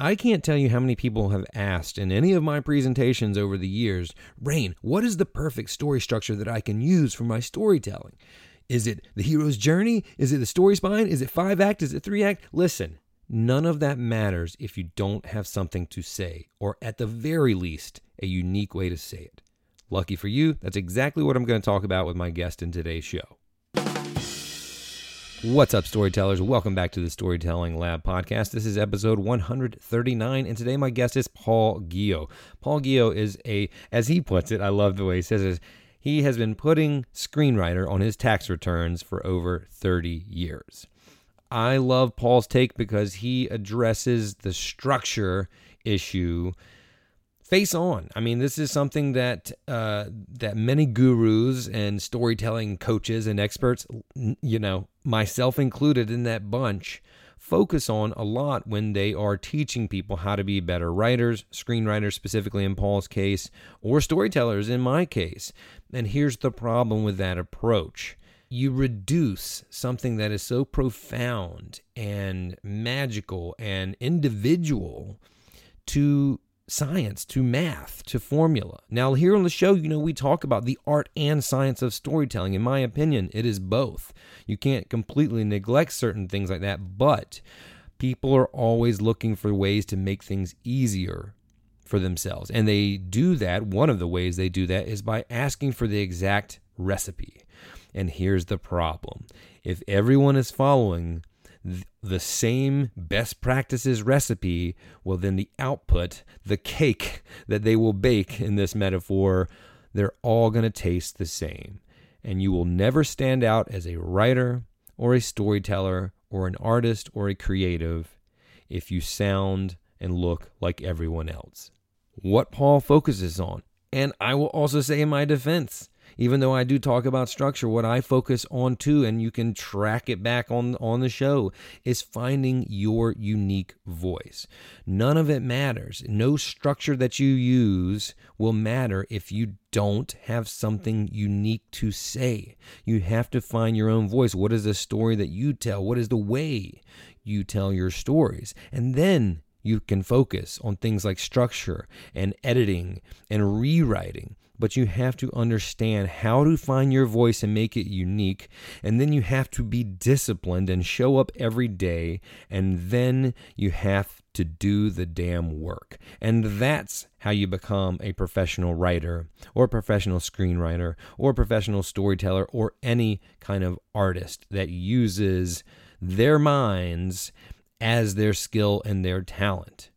I can't tell you how many people have asked in any of my presentations over the years, Rain, what is the perfect story structure that I can use for my storytelling? Is it the hero's journey? Is it the story spine? Is it five act? Is it three act? Listen, none of that matters if you don't have something to say, or at the very least, a unique way to say it. Lucky for you, that's exactly what I'm going to talk about with my guest in today's show. What's up, storytellers? Welcome back to the Storytelling Lab podcast. This is episode 139, and today my guest is Paul Guyot. Paul Guyot is a, as he puts it, I love the way he says it, he has been putting screenwriter on his tax returns for over 30 years. I love Paul's take because he addresses the structure issue face on. I mean, this is something that uh, that many gurus and storytelling coaches and experts, you know, myself included in that bunch, focus on a lot when they are teaching people how to be better writers, screenwriters specifically in Paul's case, or storytellers in my case. And here's the problem with that approach. You reduce something that is so profound and magical and individual to science to math to formula. Now, here on the show, you know, we talk about the art and science of storytelling. In my opinion, it is both. You can't completely neglect certain things like that, but people are always looking for ways to make things easier for themselves. And they do that. One of the ways they do that is by asking for the exact recipe. And here's the problem if everyone is following the same best practices recipe, well, then the output, the cake that they will bake in this metaphor, they're all going to taste the same. And you will never stand out as a writer or a storyteller or an artist or a creative if you sound and look like everyone else. What Paul focuses on, and I will also say in my defense, even though I do talk about structure, what I focus on too, and you can track it back on, on the show, is finding your unique voice. None of it matters. No structure that you use will matter if you don't have something unique to say. You have to find your own voice. What is the story that you tell? What is the way you tell your stories? And then you can focus on things like structure and editing and rewriting but you have to understand how to find your voice and make it unique. And then you have to be disciplined and show up every day. And then you have to do the damn work. And that's how you become a professional writer or a professional screenwriter or a professional storyteller or any kind of artist that uses their minds as their skill and their talent.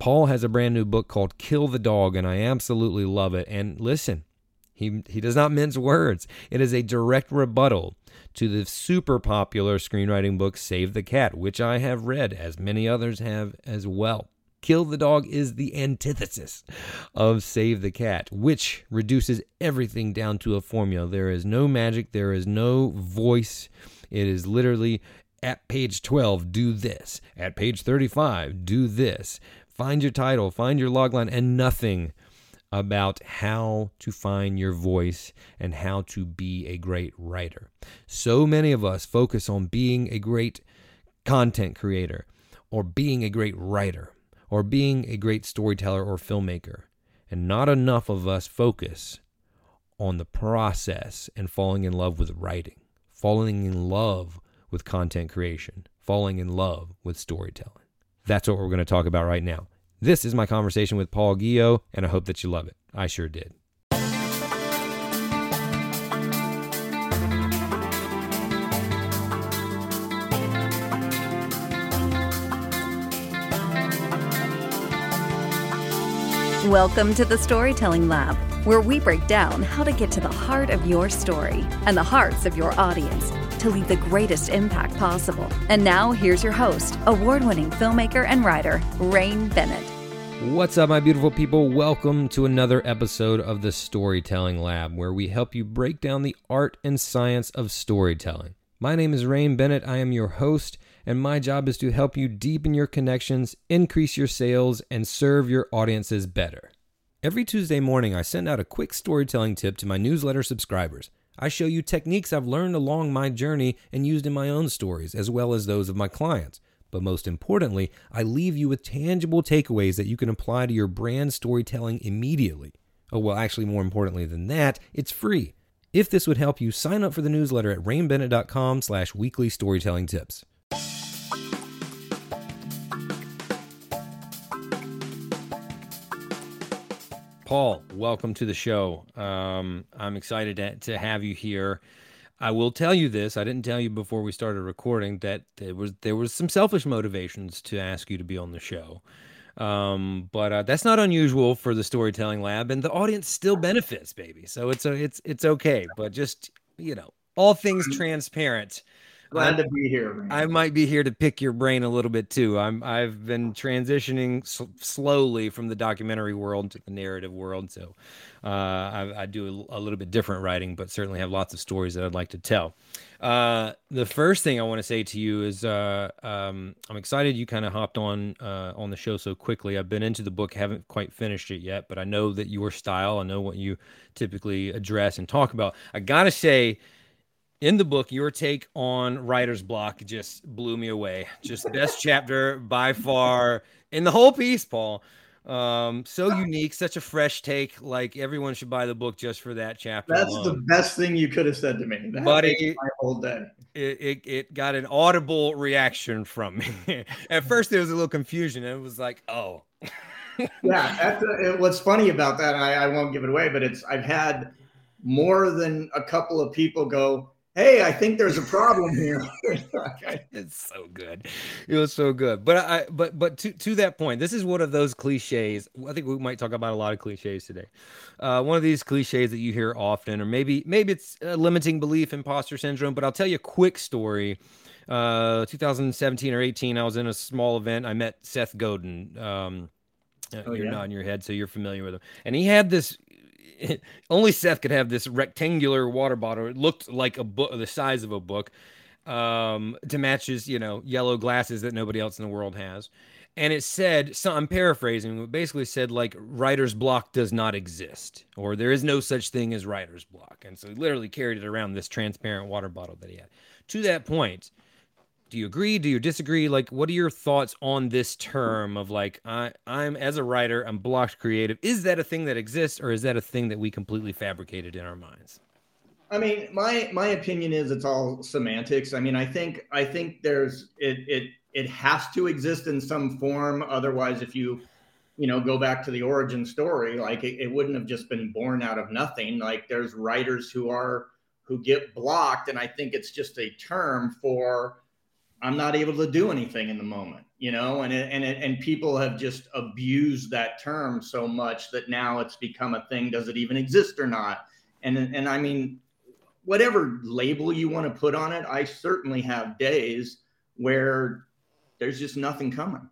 Paul has a brand new book called Kill the Dog, and I absolutely love it. And listen, he, he does not mince words. It is a direct rebuttal to the super popular screenwriting book Save the Cat, which I have read, as many others have as well. Kill the Dog is the antithesis of Save the Cat, which reduces everything down to a formula. There is no magic, there is no voice. It is literally at page 12, do this. At page 35, do this. Find your title, find your logline, and nothing about how to find your voice and how to be a great writer. So many of us focus on being a great content creator or being a great writer or being a great storyteller or filmmaker. And not enough of us focus on the process and falling in love with writing, falling in love with content creation, falling in love with storytelling. That's what we're going to talk about right now. This is my conversation with Paul Guyot, and I hope that you love it. I sure did. Welcome to the Storytelling Lab, where we break down how to get to the heart of your story and the hearts of your audience to leave the greatest impact possible. And now, here's your host, award winning filmmaker and writer, Rain Bennett. What's up, my beautiful people? Welcome to another episode of the Storytelling Lab, where we help you break down the art and science of storytelling. My name is Rain Bennett. I am your host, and my job is to help you deepen your connections, increase your sales, and serve your audiences better. Every Tuesday morning, I send out a quick storytelling tip to my newsletter subscribers. I show you techniques I've learned along my journey and used in my own stories, as well as those of my clients. But most importantly, I leave you with tangible takeaways that you can apply to your brand storytelling immediately. Oh, well, actually, more importantly than that, it's free. If this would help you, sign up for the newsletter at rainbennett.com slash weekly storytelling tips. Paul, welcome to the show. Um, I'm excited to, to have you here. I will tell you this. I didn't tell you before we started recording that there was there was some selfish motivations to ask you to be on the show. Um, but uh, that's not unusual for the storytelling lab, and the audience still benefits, baby. So it's a, it's it's okay. But just you know, all things transparent. Glad to be here. Man. I might be here to pick your brain a little bit too. I'm I've been transitioning s- slowly from the documentary world to the narrative world, so uh, I, I, do a, a, little bit different writing, but certainly have lots of stories that I'd like to tell. Uh, the first thing I want to say to you is uh, um, I'm excited you kind of hopped on uh, on the show so quickly. I've been into the book, haven't quite finished it yet, but I know that your style, I know what you typically address and talk about. I gotta say in the book, your take on writer's block just blew me away. Just best chapter by far in the whole piece, Paul. Um, so unique, such a fresh take. Like everyone should buy the book just for that chapter. That's alone. the best thing you could have said to me. That Buddy, my whole day. It, it, it got an audible reaction from me. At first, there was a little confusion. It was like, oh. yeah, a, it, what's funny about that. I, I won't give it away, but it's I've had more than a couple of people go, hey, I think there's a problem here. it's so good. It was so good. But I but but to to that point, this is one of those cliches. I think we might talk about a lot of cliches today. Uh, one of these cliches that you hear often, or maybe maybe it's a limiting belief, imposter syndrome. But I'll tell you a quick story. Uh, 2017 or 18, I was in a small event. I met Seth Godin. Um, oh, you're yeah. nodding your head, so you're familiar with him. And he had this only Seth could have this rectangular water bottle. It looked like a book, the size of a book, um, to match his, you know, yellow glasses that nobody else in the world has. And it said, so I'm paraphrasing, it basically said like writer's block does not exist, or there is no such thing as writer's block. And so he literally carried it around this transparent water bottle that he had. To that point, do you agree do you disagree? Like what are your thoughts on this term of like i i'm as a writer i'm blocked creative. Is that a thing that exists or is that a thing that we completely fabricated in our minds? I mean my my opinion is it's all semantics. I mean i think i think there's it it it has to exist in some form. Otherwise if you you know go back to the origin story like it, it wouldn't have just been born out of nothing. Like there's writers who are who get blocked and i think it's just a term for I'm not able to do anything in the moment, you know, and it, and it, and people have just abused that term so much that now it's become a thing. Does it even exist or not? And and I mean, whatever label you want to put on it, I certainly have days where there's just nothing coming.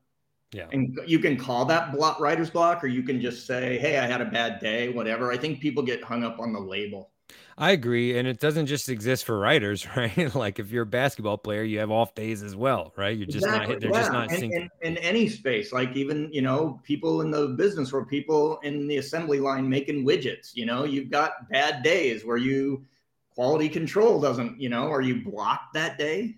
Yeah. And you can call that block writer's block, or you can just say, Hey, I had a bad day, whatever. I think people get hung up on the label. I agree, and it doesn't just exist for writers, right? like if you're a basketball player, you have off days as well, right? You're just exactly. not they're yeah. just not and, syncing. In, in any space, like even you know people in the business or people in the assembly line making widgets, you know, you've got bad days where you quality control doesn't, you know, are you blocked that day?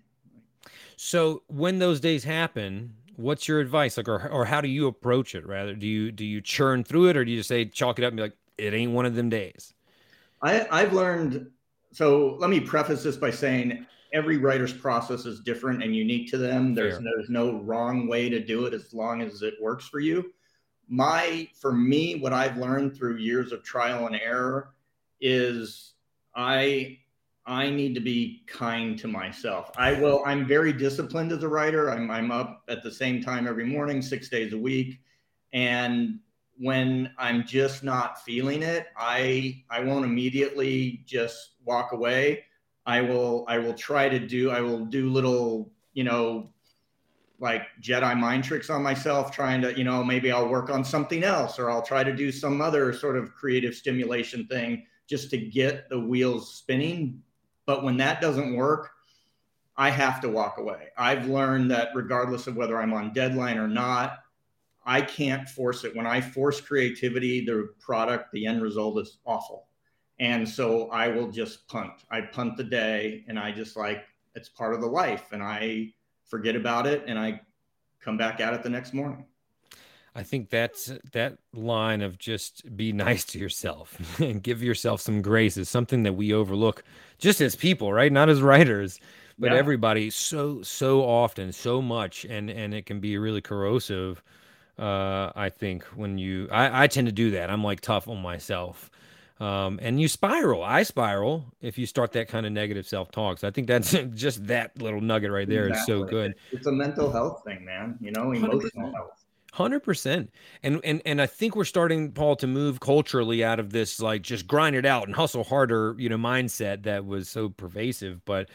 So when those days happen, what's your advice like or, or how do you approach it rather do you do you churn through it or do you just say chalk it up and be like it ain't one of them days I, I've learned. So let me preface this by saying every writer's process is different and unique to them. There's Fair. there's no wrong way to do it as long as it works for you. My for me, what I've learned through years of trial and error is I I need to be kind to myself. I will. I'm very disciplined as a writer. I'm I'm up at the same time every morning, six days a week, and when I'm just not feeling it, I I won't immediately just walk away. I will I will try to do I will do little, you know, like Jedi mind tricks on myself, trying to, you know, maybe I'll work on something else or I'll try to do some other sort of creative stimulation thing just to get the wheels spinning. But when that doesn't work, I have to walk away. I've learned that regardless of whether I'm on deadline or not, I can't force it. When I force creativity, the product, the end result is awful. And so I will just punt. I punt the day and I just like, it's part of the life. And I forget about it and I come back at it the next morning. I think that's that line of just be nice to yourself and give yourself some grace is something that we overlook just as people, right? Not as writers, but yeah. everybody so so often, so much and and it can be really corrosive uh, I think when you, I, I tend to do that. I'm like tough on myself. Um, and you spiral. I spiral if you start that kind of negative self talk. So I think that's just that little nugget right there exactly. is so good. It's a mental health thing, man. You know, emotional 100%. health. Hundred percent, and and and I think we're starting, Paul, to move culturally out of this like just grind it out and hustle harder, you know, mindset that was so pervasive. But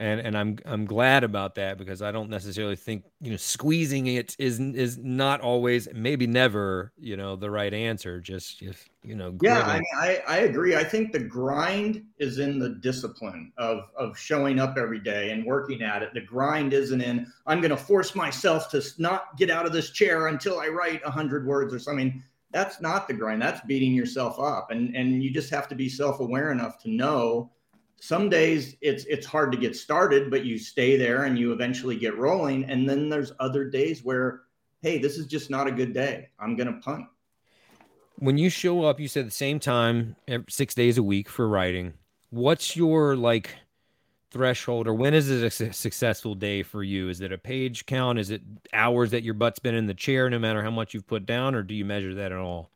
and and I'm I'm glad about that because I don't necessarily think you know squeezing it is is not always maybe never you know the right answer. Just just you know. Yeah, I mean, I I agree. I think the grind is in the discipline of of showing up every day and working at it. The grind isn't in I'm going to force myself to not get out of this chair until I write a hundred words or something. That's not the grind. That's beating yourself up, and and you just have to be self aware enough to know some days it's it's hard to get started but you stay there and you eventually get rolling. And then there's other days where hey this is just not a good day. I'm going to punt. When you show up you said the same time six days a week for writing. What's your like threshold or when is it a successful day for you? Is it a page count? Is it hours that your butt's been in the chair no matter how much you've put down or do you measure that at all?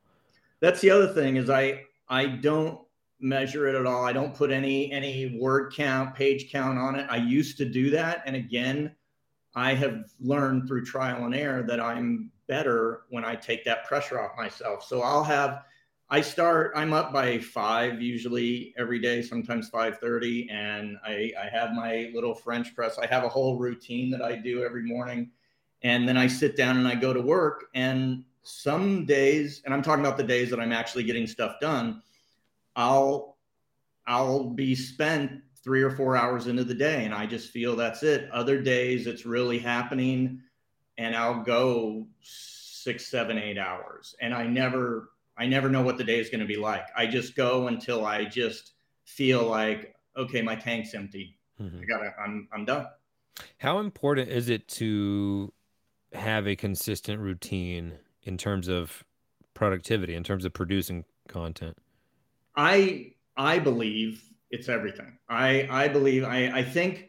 That's the other thing is i i don't measure it at all. I don't put any any word count, page count on it. I used to do that, and again, I have learned through trial and error that I'm better when I take that pressure off myself. So I'll have I start I'm up by 5 usually every day, sometimes 5:30 and I I have my little french press. I have a whole routine that I do every morning and then I sit down and I go to work and some days and I'm talking about the days that I'm actually getting stuff done I'll I'll be spent three or four hours into the day and I just feel that's it. Other days it's really happening and I'll go six, seven, eight hours. And I never I never know what the day is going to be like. I just go until I just feel like, okay, my tank's empty. Mm-hmm. I gotta I'm I'm done. How important is it to have a consistent routine in terms of productivity, in terms of producing content? I I believe it's everything. I I believe I I think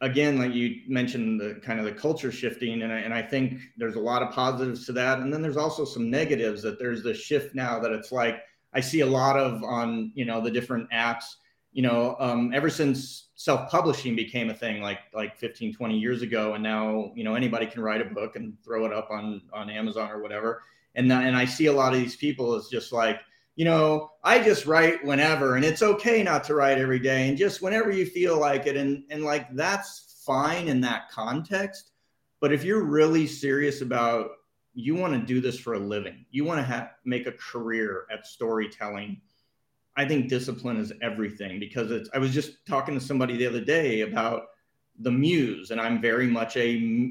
again like you mentioned the kind of the culture shifting and I, and I think there's a lot of positives to that. And then there's also some negatives that there's this shift now that it's like I see a lot of on you know the different apps. You know um, ever since self-publishing became a thing like like 15 20 years ago and now you know anybody can write a book and throw it up on on Amazon or whatever. And and I see a lot of these people as just like you know, I just write whenever and it's okay not to write every day and just whenever you feel like it. And, and like, that's fine in that context. But if you're really serious about, you want to do this for a living, you want to have, make a career at storytelling. I think discipline is everything because it's. I was just talking to somebody the other day about the muse, and I'm very much a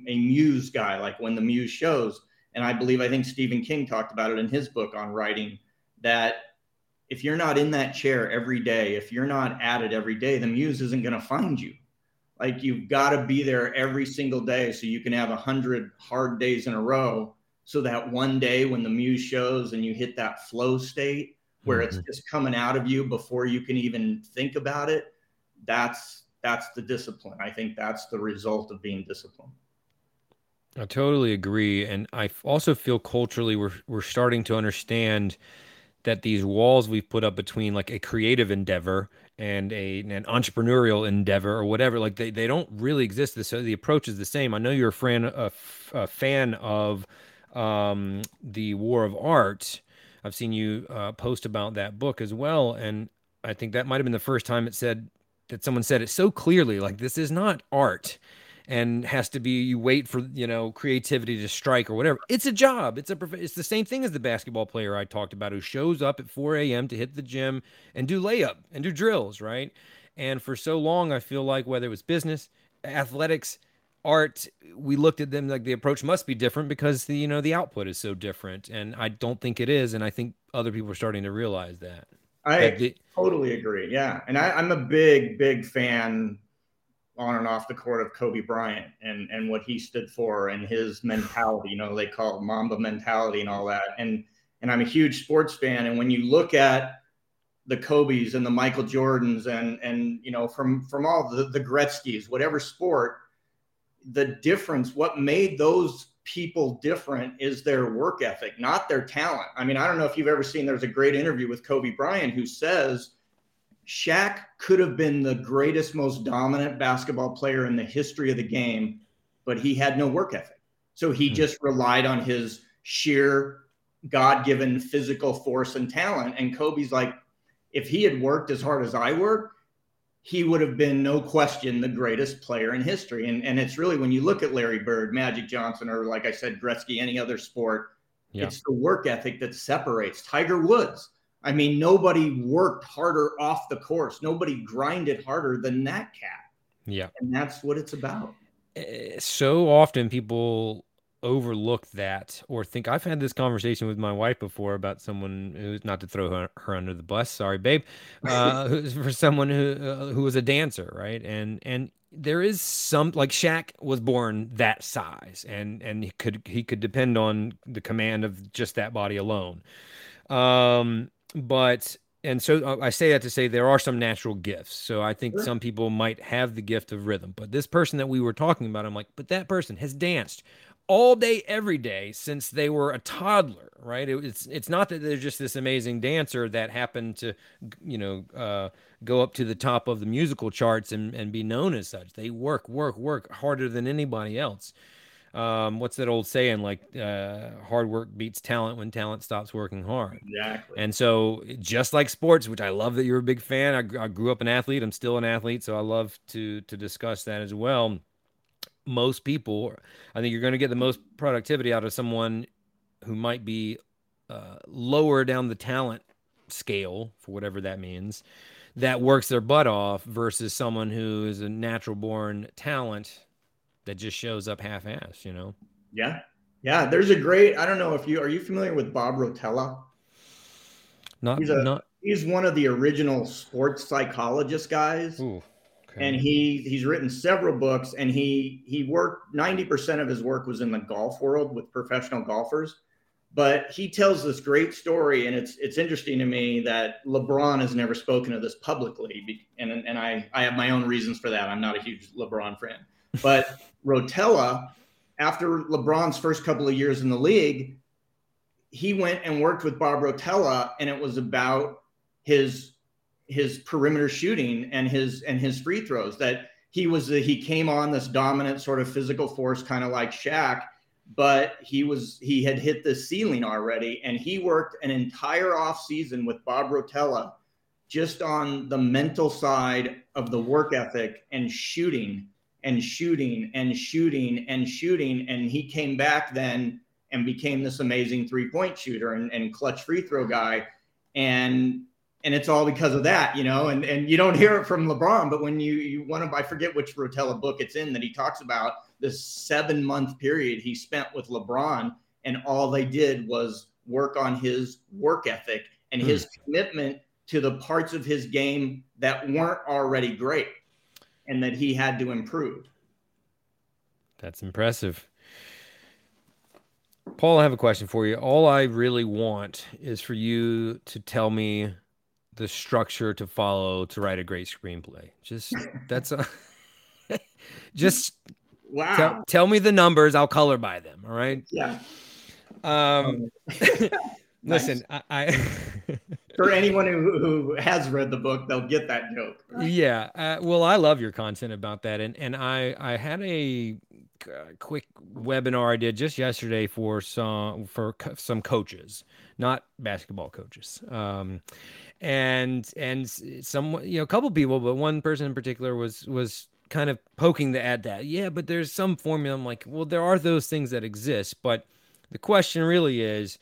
a muse guy. Like when the muse shows, and I believe I think Stephen King talked about it in his book on writing that if you're not in that chair every day, if you're not at it every day, the muse isn't going to find you. Like you've got to be there every single day so you can have a hundred hard days in a row. So that one day when the muse shows and you hit that flow state where mm-hmm. it's just coming out of you before you can even think about it, that's that's the discipline. I think that's the result of being disciplined. I totally agree, and I also feel culturally we're we're starting to understand that these walls we've put up between like a creative endeavor and a an entrepreneurial endeavor or whatever like they, they don't really exist. So the approach is the same. I know you're a fan a, a fan of um, the war of art. I've seen you uh, post about that book as well and i think that might have been the first time it said that someone said it so clearly like this is not art and has to be you wait for you know creativity to strike or whatever. It's a job. It's a it's the same thing as the basketball player I talked about who shows up at 4 a.m. to hit the gym and do layup and do drills, right? And for so long, I feel like whether it was business, athletics, art, we looked at them like the approach must be different because the you know the output is so different, and I don't think it is, and I think other people are starting to realize that. I the, totally agree. Yeah, and I, I'm a big, big fan on and off the court of Kobe Bryant and and what he stood for and his mentality. You know, they call it Mamba mentality and all that. And and I'm a huge sports fan. And when you look at the Kobe's and the Michael Jordans and and you know from from all the the Gretzky's, whatever sport, the difference, what made those people different is their work ethic, not their talent. I mean, I don't know if you've ever seen. There's a great interview with Kobe Bryant who says Shaq could have been the greatest, most dominant basketball player in the history of the game, but he had no work ethic. So he hmm. just relied on his sheer God given physical force and talent. And Kobe's like, if he had worked as hard as I work, he would have been no question the greatest player in history. And, and it's really when you look at Larry Bird, Magic Johnson, or like I said, Gretzky, any other sport, yeah. it's the work ethic that separates. Tiger Woods I mean, nobody worked harder off the course. Nobody grinded harder than that cat. Yeah. And that's what it's about. Eh, so often people overlook that or think I've had this conversation with my wife before about someone who's not to throw her, her under the bus. Sorry, babe. Uh, who's for someone who uh, who was a dancer, right? And and there is some like Shaq was born that size, and and he could he could depend on the command of just that body alone. Um, but and so uh, I say that to say there are some natural gifts. So I think sure. some people might have the gift of rhythm. But this person that we were talking about, I'm like, but that person has danced all day, every day since they were a toddler, right? It, it's it's not that they're just this amazing dancer that happened to, you know, uh, go up to the top of the musical charts and, and be known as such. They work, work, work harder than anybody else um, what's that old saying? Like, uh, hard work beats talent when talent stops working hard. Exactly. And so, just like sports, which I love that you're a big fan. I, I grew up an athlete. I'm still an athlete, so I love to to discuss that as well. Most people, I think you're going to get the most productivity out of someone who might be uh, lower down the talent scale for whatever that means that works their butt off versus someone who is a natural born talent that just shows up half-ass, you know? Yeah. Yeah. There's a great, I don't know if you, are you familiar with Bob Rotella? Not, he's, a, not, he's one of the original sports psychologist guys. Ooh, okay. And he, he's written several books and he, he worked 90% of his work was in the golf world with professional golfers but he tells this great story and it's it's interesting to me that lebron has never spoken of this publicly and and i i have my own reasons for that i'm not a huge lebron fan but Rotella, after LeBron's first couple of years in the league, he went and worked with Bob Rotella, and it was about his his perimeter shooting and his and his free throws. That he was he came on this dominant sort of physical force, kind of like Shaq, but he was he had hit the ceiling already, and he worked an entire off season with Bob Rotella just on the mental side of the work ethic and shooting and shooting and shooting and shooting. And he came back then and became this amazing three point shooter and, and clutch free throw guy. And and it's all because of that, you know. And and you don't hear it from LeBron, but when you you want to, I forget which Rotella book it's in that he talks about this seven month period he spent with LeBron, and all they did was work on his work ethic and his mm. commitment to the parts of his game that weren't already great and that he had to improve. That's impressive. Paul, I have a question for you. All I really want is for you to tell me the structure to follow to write a great screenplay. Just that's a just wow. Tell, tell, me the numbers. I'll color by them. All right. Yeah. Um, listen, I, I for anyone who, who has read the book, they'll get that joke. Yeah. Uh, well, I love your content about that, and and I I had a quick webinar I did just yesterday for some for some coaches, not basketball coaches. Um, and and some you know a couple people, but one person in particular was was kind of poking the at that. Yeah, but there's some formula. I'm like, well, there are those things that exist, but the question really is,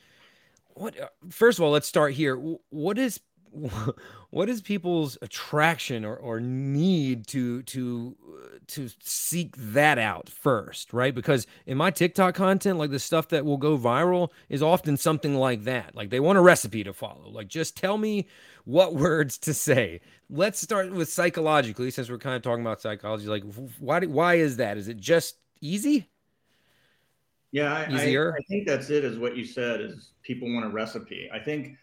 what? Uh, first of all, let's start here. What is what is people's attraction or, or need to to uh, to seek that out first right? Because in my tiktok content like the stuff that will go viral is often something like that. Like they want a recipe to follow. Like just tell me what words to say. Let's start with psychologically since we're kind of talking about psychology like why why is that? Is it just easy yeah I, easier I, I think that's it is what you said is people want a recipe i think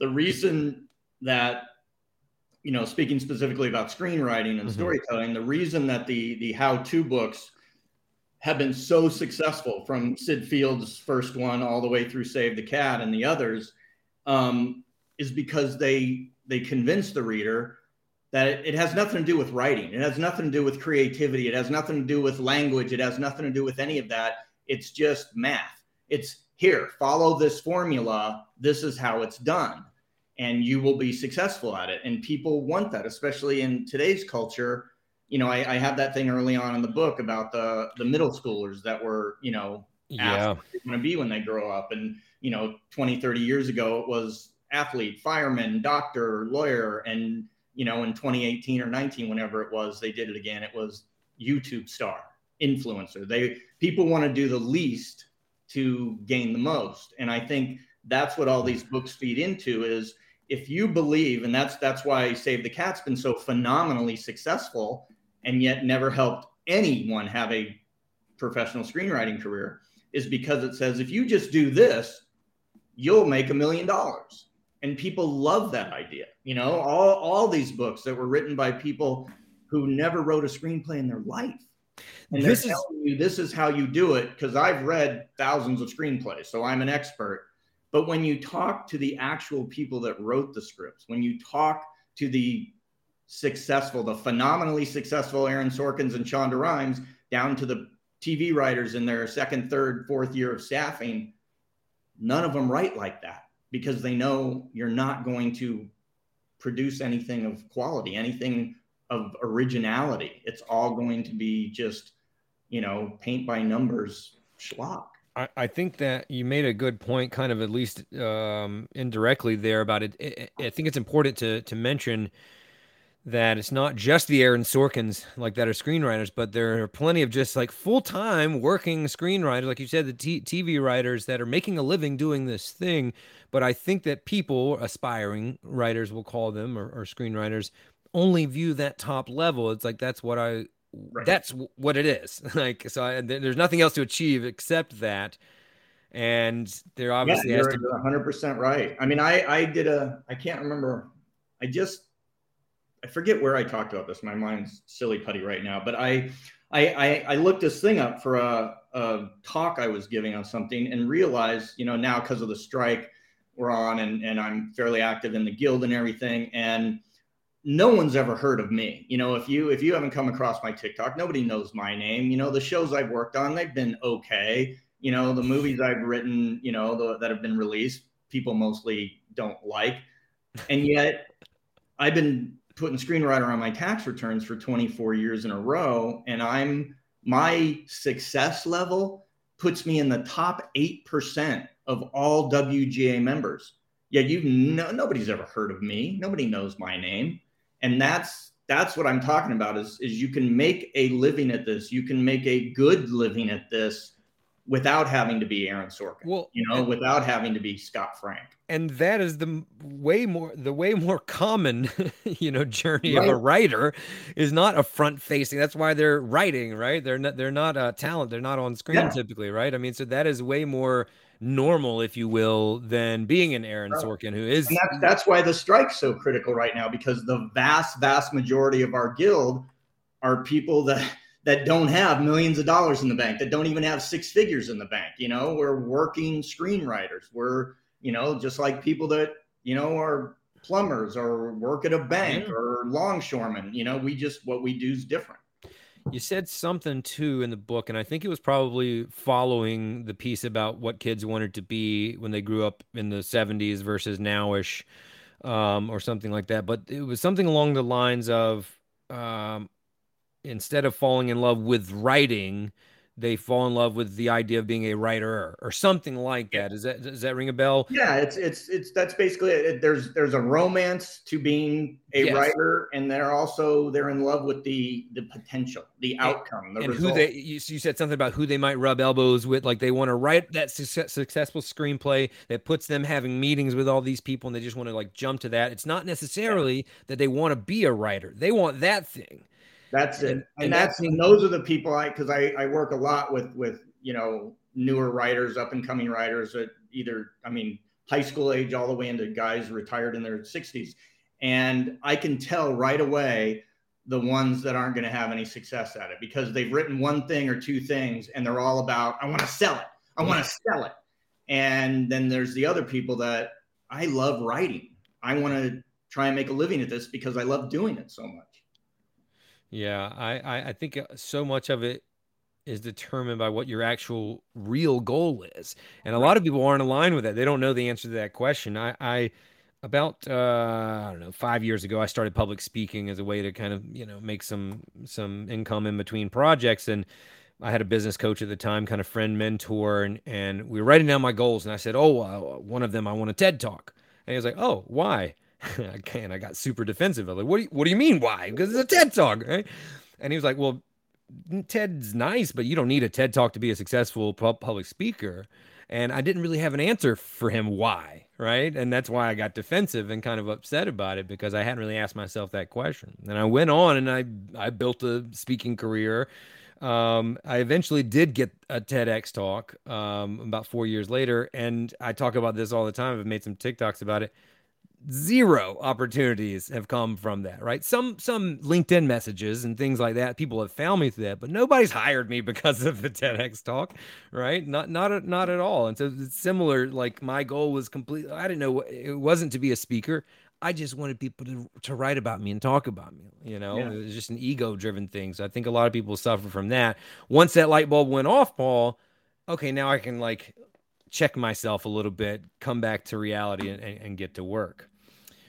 the reason that you know, speaking specifically about screenwriting and mm-hmm. storytelling, the reason that the the how-to books have been so successful from Sid Field's first one all the way through Save the Cat and the others um, is because they they convince the reader that it, it has nothing to do with writing. It has nothing to do with creativity. It has nothing to do with language. It has nothing to do with any of that. It's just math. It's here, follow this formula. This is how it's done and you will be successful at it. And people want that, especially in today's culture. You know, I, I have that thing early on in the book about the the middle schoolers that were, you know, yeah. want to be when they grow up. And, you know, 20, 30 years ago, it was athlete, fireman, doctor, lawyer. And, you know, in 2018 or 19, whenever it was, they did it again. It was YouTube star, influencer. They people want to do the least to gain the most. And I think that's what all these books feed into is if you believe, and that's that's why Save the Cat's been so phenomenally successful, and yet never helped anyone have a professional screenwriting career, is because it says if you just do this, you'll make a million dollars. And people love that idea. You know, all all these books that were written by people who never wrote a screenplay in their life. And this is, you this is how you do it because I've read thousands of screenplays, so I'm an expert. But when you talk to the actual people that wrote the scripts, when you talk to the successful, the phenomenally successful Aaron Sorkins and Shonda Rhimes, down to the TV writers in their second, third, fourth year of staffing, none of them write like that because they know you're not going to produce anything of quality, anything of originality. It's all going to be just, you know, paint by numbers schlock. I, I think that you made a good point, kind of at least um, indirectly there about it. I think it's important to to mention that it's not just the Aaron Sorkins like that are screenwriters, but there are plenty of just like full time working screenwriters, like you said, the t- TV writers that are making a living doing this thing. But I think that people, aspiring writers, we'll call them or, or screenwriters, only view that top level. It's like that's what I Right. That's what it is. like so, I, there's nothing else to achieve except that. And there obviously yeah, has to. 100 percent right. I mean, I I did a I can't remember. I just I forget where I talked about this. My mind's silly putty right now. But I I I, I looked this thing up for a, a talk I was giving on something and realized, you know, now because of the strike we're on and and I'm fairly active in the guild and everything and no one's ever heard of me. You know, if you if you haven't come across my TikTok, nobody knows my name. You know, the shows I've worked on, they've been okay. You know, the movies I've written, you know, the, that have been released, people mostly don't like. And yet I've been putting screenwriter on my tax returns for 24 years in a row and I'm my success level puts me in the top 8% of all WGA members yet you no, nobody's ever heard of me. Nobody knows my name. And that's that's what I'm talking about is is you can make a living at this. You can make a good living at this without having to be Aaron Sorkin. Well, you know, and, without having to be Scott Frank. And that is the way more the way more common, you know, journey right. of a writer is not a front facing. That's why they're writing, right? They're not they're not a talent. They're not on screen yeah. typically, right? I mean, so that is way more normal, if you will, than being an Aaron Sorkin, who is. And that's, that's why the strike's so critical right now because the vast, vast majority of our guild are people that that don't have millions of dollars in the bank, that don't even have six figures in the bank. You know, we're working screenwriters. We're, you know, just like people that, you know, are plumbers or work at a bank or longshoremen. You know, we just, what we do is different. You said something too in the book, and I think it was probably following the piece about what kids wanted to be when they grew up in the 70s versus nowish, um, or something like that. But it was something along the lines of um, instead of falling in love with writing, they fall in love with the idea of being a writer or something like that. Does that does that ring a bell? Yeah, it's it's it's that's basically it. There's there's a romance to being a yes. writer, and they're also they're in love with the the potential, the outcome, the and result. who they. You, you said something about who they might rub elbows with, like they want to write that success, successful screenplay that puts them having meetings with all these people, and they just want to like jump to that. It's not necessarily yeah. that they want to be a writer; they want that thing that's it. And, and, that's and those are the people I because I, I work a lot with with you know newer writers, up and coming writers that either I mean high school age all the way into guys retired in their 60s. And I can tell right away the ones that aren't going to have any success at it because they've written one thing or two things and they're all about, I want to sell it. I want to sell it. And then there's the other people that I love writing. I want to try and make a living at this because I love doing it so much. Yeah, I, I, I think uh, so much of it is determined by what your actual real goal is, and a lot of people aren't aligned with that. They don't know the answer to that question. I, I about uh, I don't know five years ago, I started public speaking as a way to kind of you know make some some income in between projects, and I had a business coach at the time, kind of friend mentor, and and we were writing down my goals, and I said, oh, uh, one of them I want a TED talk, and he was like, oh, why? I can't. I got super defensive. I was like, what do you, what do you mean? Why? Because it's a TED talk, right? And he was like, well, TED's nice, but you don't need a TED talk to be a successful public speaker. And I didn't really have an answer for him why, right? And that's why I got defensive and kind of upset about it because I hadn't really asked myself that question. And I went on and I I built a speaking career. Um, I eventually did get a TEDx talk um, about four years later, and I talk about this all the time. I've made some TikToks about it zero opportunities have come from that right? Some some linkedin messages and things like that people have found me through that but nobody's hired me because of the tedx talk right? Not not not at all. And so it's similar like my goal was completely i didn't know it wasn't to be a speaker. I just wanted people to, to write about me and talk about me you know? Yeah. it was just an ego driven thing. So i think a lot of people suffer from that. Once that light bulb went off paul okay now i can like check myself a little bit come back to reality and, and, and get to work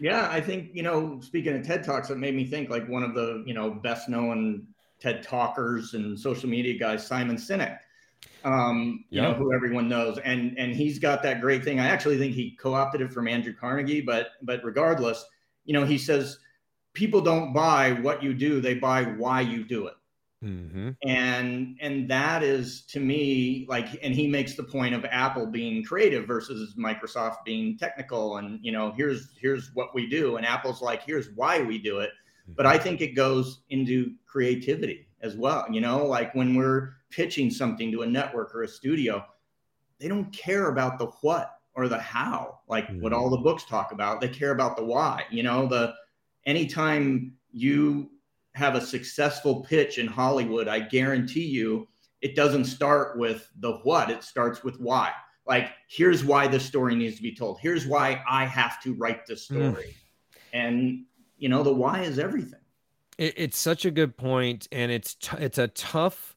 yeah, I think you know. Speaking of TED talks, it made me think like one of the you know best known TED talkers and social media guys, Simon Sinek. Um, you yeah. know who everyone knows, and and he's got that great thing. I actually think he co-opted it from Andrew Carnegie, but but regardless, you know, he says people don't buy what you do; they buy why you do it. Mm-hmm. And and that is to me like, and he makes the point of Apple being creative versus Microsoft being technical, and you know, here's here's what we do, and Apple's like, here's why we do it. Mm-hmm. But I think it goes into creativity as well. You know, like when we're pitching something to a network or a studio, they don't care about the what or the how, like mm-hmm. what all the books talk about. They care about the why. You know, the anytime you have a successful pitch in Hollywood, I guarantee you it doesn't start with the what, it starts with why. Like, here's why this story needs to be told. Here's why I have to write this hmm. story. Mm. And, you know, the why is everything. It, it's such a good point, and it's t- it's a tough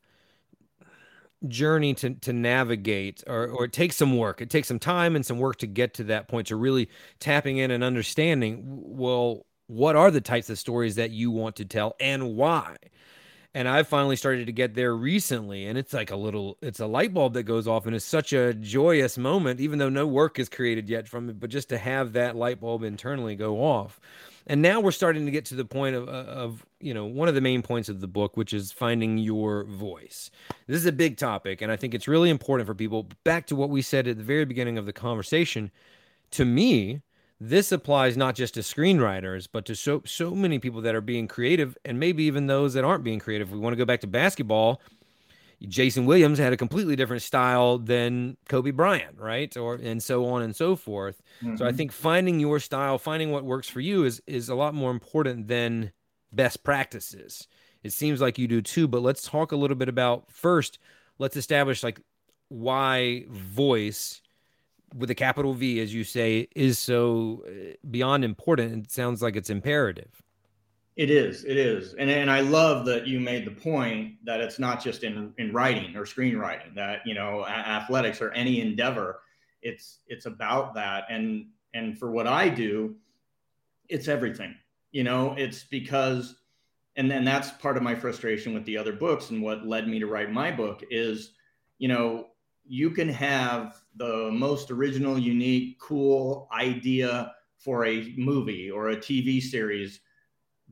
journey to to navigate or or it takes some work it takes some time and some work to get to that point to really tapping in and understanding well what are the types of stories that you want to tell and why and I've finally started to get there recently. And it's like a little, it's a light bulb that goes off, and it's such a joyous moment, even though no work is created yet from it. But just to have that light bulb internally go off, and now we're starting to get to the point of, uh, of you know one of the main points of the book, which is finding your voice. This is a big topic, and I think it's really important for people. Back to what we said at the very beginning of the conversation. To me, this applies not just to screenwriters, but to so so many people that are being creative, and maybe even those that aren't being creative. We want to go back to basketball. Jason Williams had a completely different style than Kobe Bryant, right? Or and so on and so forth. Mm-hmm. So I mm-hmm. think finding your style, finding what works for you is is a lot more important than best practices. It seems like you do too, but let's talk a little bit about first, let's establish like why voice with a capital V, as you say, is so uh, beyond important. It sounds like it's imperative. It is. It is. And, and I love that you made the point that it's not just in, in writing or screenwriting, that, you know, athletics or any endeavor. It's it's about that. And and for what I do, it's everything. You know, it's because and then that's part of my frustration with the other books and what led me to write my book is, you know, you can have the most original, unique, cool idea for a movie or a TV series.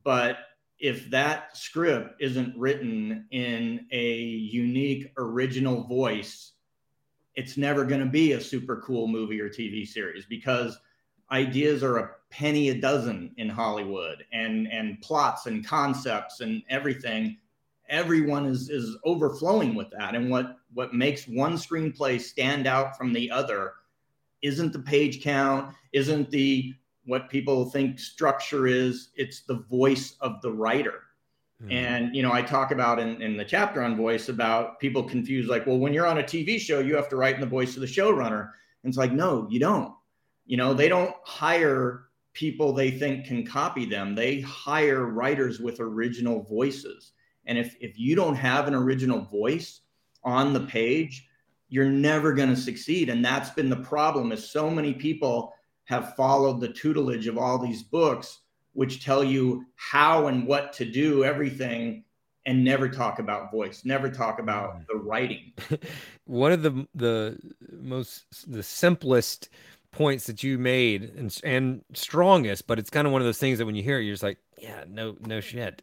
But if that script isn't written in a unique, original voice, it's never going to be a super cool movie or TV series because ideas are a penny a dozen in Hollywood and and plots and concepts and everything everyone is is overflowing with that. And what what makes one screenplay stand out from the other isn't the page count isn't the what people think structure is it's the voice of the writer. Mm-hmm. and you know i talk about in, in the chapter on voice about people confused like well when you're on a tv show you have to write in the voice of the showrunner. And it's like no you don't. You know they don't hire people they think can copy them. They hire writers with original voices and if, if you don't have an original voice on the page, you're never going to succeed. And that's been the problem is so many people have followed the tutelage of all these books, which tell you how and what to do everything and never talk about voice, never talk about mm. the writing. One of the the most the simplest points that you made and, and strongest, but it's kind of one of those things that when you hear it, you're just like, yeah, no, no shit.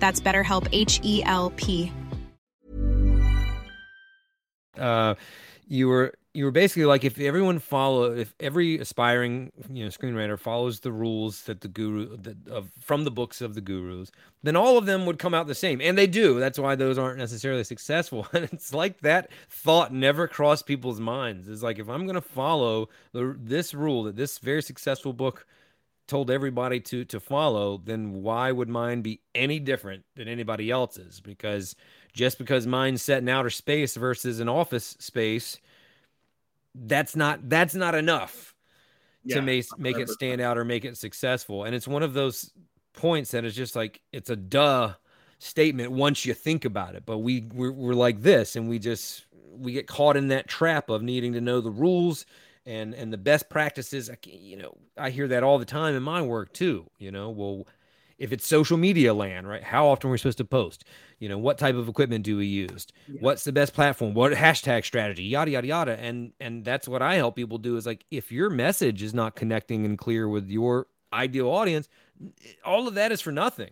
That's BetterHelp, H E L P. Uh, you were you were basically like if everyone follow if every aspiring you know screenwriter follows the rules that the guru that of from the books of the gurus then all of them would come out the same. And they do. That's why those aren't necessarily successful. And it's like that thought never crossed people's minds. It's like if i'm going to follow the this rule that this very successful book told everybody to to follow, then why would mine be any different than anybody else's? Because just because mine's set in outer space versus an office space, that's not that's not enough yeah, to make make it stand out or make it successful. And it's one of those points that is just like it's a duh statement once you think about it. But we we're, we're like this, and we just we get caught in that trap of needing to know the rules and and the best practices you know i hear that all the time in my work too you know well if it's social media land right how often we're we supposed to post? You know what type of equipment do we use? Yeah. what's the best platform? What hashtag strategy? Yada yada yada. And and that's what i help people do is like if your message is not connecting and clear with your ideal audience all of that is for nothing.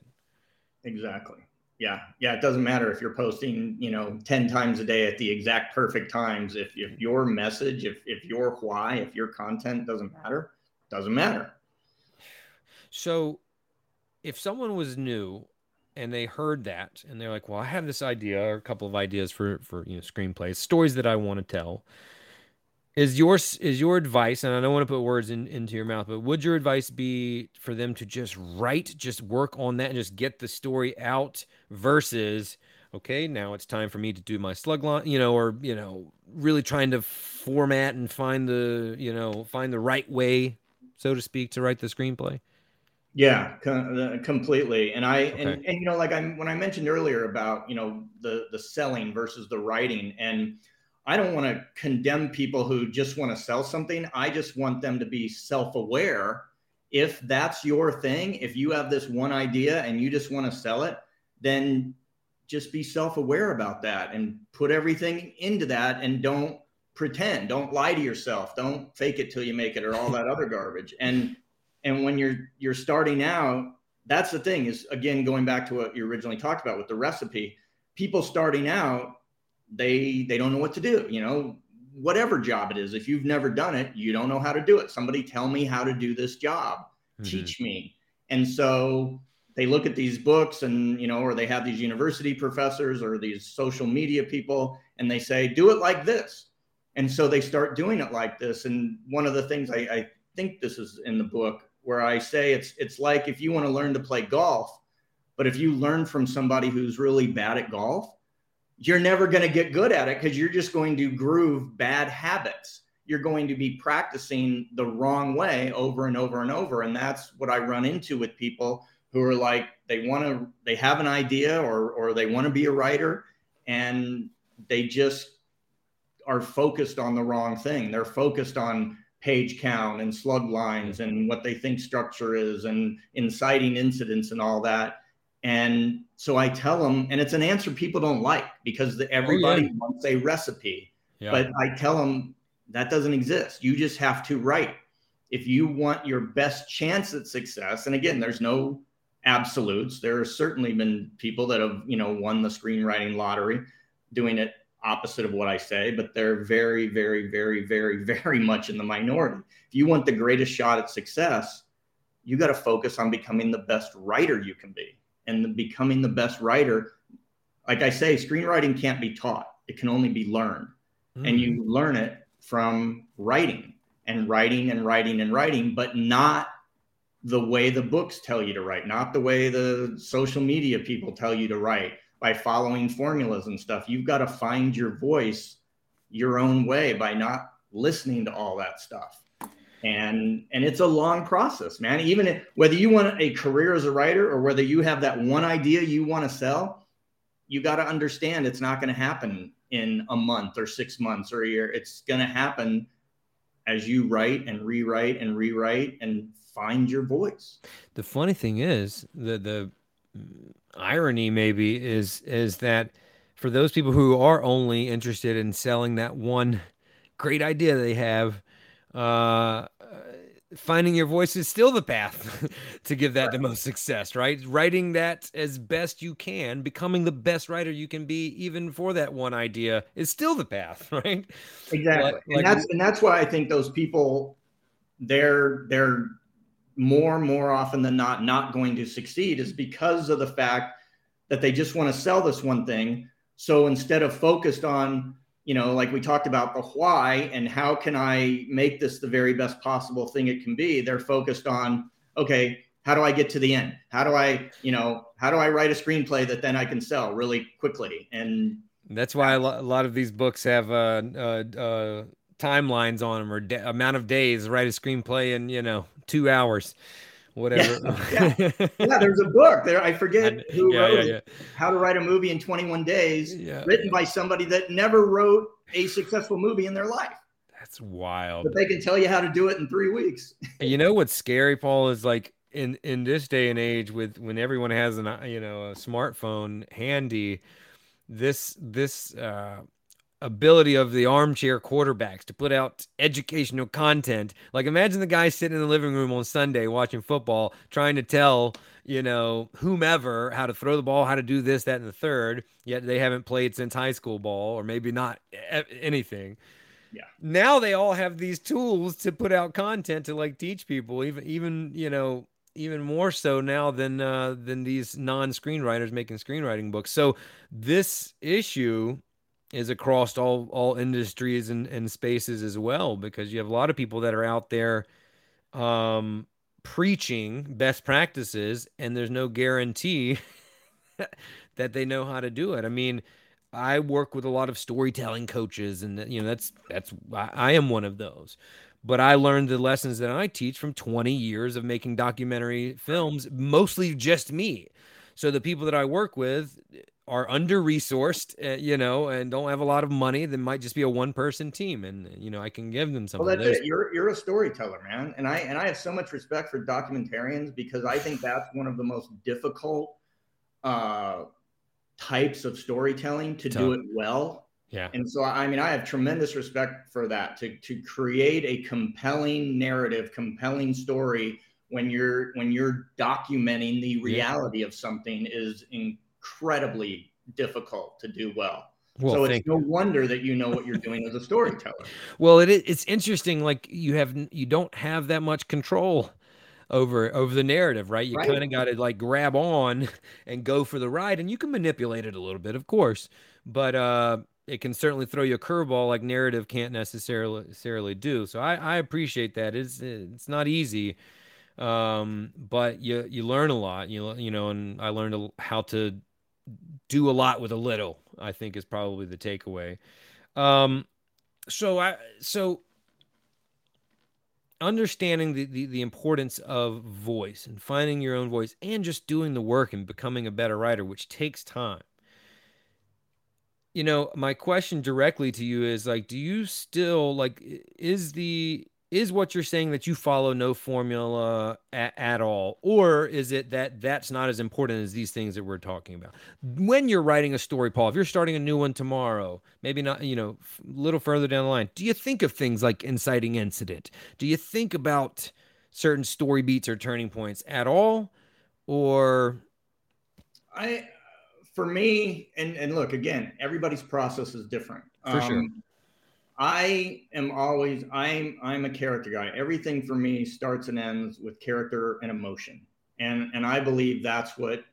Exactly Yeah, yeah. It doesn't matter if you're posting, you know, ten times a day at the exact perfect times. If if your message, if if your why, if your content doesn't matter, doesn't matter. So, if someone was new and they heard that and they're like, "Well, I have this idea or a couple of ideas for for you know screenplays, stories that I want to tell." Is your is your advice, and I don't want to put words in, into your mouth, but would your advice be for them to just write, just work on that, and just get the story out versus, okay, now it's time for me to do my slug line, you know, or you know, really trying to format and find the you know find the right way, so to speak, to write the screenplay. Yeah, uh, completely. And I okay. and, and you know, like I when I mentioned earlier about you know the the selling versus the writing and I don't want to condemn people who just want to sell something. I just want them to be self aware. If that's your thing, if you have this one idea and you just want to sell it, then just be self aware about that and put everything into that and don't pretend, don't lie to yourself, don't fake it till you make it or all that other garbage. And and when you're you're starting out, that's the thing is again going back to what you originally talked about with the recipe. People starting out they they don't know what to do you know? Whatever job it is if you've never done it you don't know how to do it. Somebody tell me how to do this job. Mm-hmm. teach me. And so they look at these books and you know or they have these university professors or these social media people and they say do it like this. And so they start doing it like this. And one of the things I, I think this is in the book where i say it's it's like if you want to learn to play golf but if you learn from somebody who's really bad at golf you're never going to get good at it because you're just going to groove bad habits. You're going to be practicing the wrong way over and over and over. And that's what I run into with people who are like, they want to, they have an idea or, or they want to be a writer and they just are focused on the wrong thing. They're focused on page count and slug lines and what they think structure is and inciting incidents and all that. And so I tell them, and it's an answer people don't like because the, everybody oh, yeah. wants a recipe. Yeah. But I tell them that doesn't exist. You just have to write. If you want your best chance at success, and again, there's no absolutes. There have certainly been people that have, you know, won the screenwriting lottery doing it opposite of what I say, but they're very, very, very, very, very much in the minority. If you want the greatest shot at success, you got to focus on becoming the best writer you can be and becoming the best writer like i say screenwriting can't be taught. It can only be learned. Mm. and you learn it from writing and writing and writing and writing but not the way the books tell you to write not the way the social media people tell you to write. By following formulas and stuff you've got to find your voice your own way by not listening to all that stuff and and it's a long process man. Even if, whether you want a career as a writer or whether you have that one idea you want to sell you got to understand it's not going to happen in a month or six months or a year. It's going to happen as you write and rewrite and rewrite and find your voice. The funny thing is the the irony maybe is is that for those people who are only interested in selling that one great idea they have uh, finding your voice is still the path to give that the most success, right? Writing that as best you can, becoming the best writer you can be, even for that one idea, is still the path, right? Exactly, like, and that's and that's why I think those people, they're they're more more often than not not going to succeed is because of the fact that they just want to sell this one thing. So instead of focused on you know, like we talked about the why and how can I make this the very best possible thing it can be, they're focused on, okay, how do I get to the end? How do I, you know, how do I write a screenplay that then I can sell really quickly? And that's why a lot of these books have uh, uh, uh, timelines on them or de- amount of days. Write a screenplay in you know two hours whatever. Yeah, yeah. yeah, there's a book there. I forget who yeah, wrote it. How to Write a Movie in 21 Days, written by somebody that never wrote a successful movie in their life. That's wild. But they can tell you how to do it in three weeks. you know what's scary, Paul, is like in in this day and age with when everyone has an you know a smartphone handy, this this uh ability of the armchair quarterbacks to put out educational content. Like imagine the guy sitting in the living room on Sunday watching football, trying to tell, you know, whomever how to throw the ball, how to do this, that, and the third, yet they haven't played since high school ball or maybe not anything. Yeah. Now they all have these tools to put out content to like teach people, even even, you know, even more so now than uh, than these non-screenwriters making screenwriting books. So this issue is across all all industries and, and spaces as well because you have a lot of people that are out there um, preaching best practices and there's no guarantee that they know how to do it. I mean, I work with a lot of storytelling coaches and you know that's that's I, I am one of those. But I learned the lessons that I teach from 20 years of making documentary films, mostly just me. So the people that I work with are under resourced, uh, you know, and don't have a lot of money, then might just be a one person team, and you know, I can give them something. Well, that's it. You're you're a storyteller, man, and I and I have so much respect for documentarians because I think that's one of the most difficult uh, types of storytelling to Tough. do it well. Yeah. And so, I mean, I have tremendous respect for that to to create a compelling narrative, compelling story when you're when you're documenting the reality yeah. of something is in incredibly difficult to do well. Well, so it's no wonder that you know what you're doing as a storyteller. Well, it it's interesting. Like you have you don't have that much control over over the narrative, right? You right. kind of got to like grab on and go for the ride, and you can manipulate it a little bit, of course, but uh, it can certainly throw you a curveball like narrative can't necessarily necessarily do. So I, I appreciate that. It's it's not easy, um, but you you learn a lot. You you know, and I learned how to do a lot with a little. I think is probably the takeaway. Um, so I so understanding the, the, the importance of voice and finding your own voice and just doing the work and becoming a better writer, which takes time. You know, my question directly to you is like, do you still like is the is what you're saying that you follow no formula at, at, all? Or is it that that's not as important as these things that we're talking about? When you're writing a story paul if you're starting a new one tomorrow maybe not you know a little further down the line do you think of things like inciting incident? Do you think about certain story beats or turning points at all? Or i for me and and look again everybody's process is different. For um, sure I am always I'm I'm a character guy. Everything for me starts and ends with character and emotion. And and I believe that's what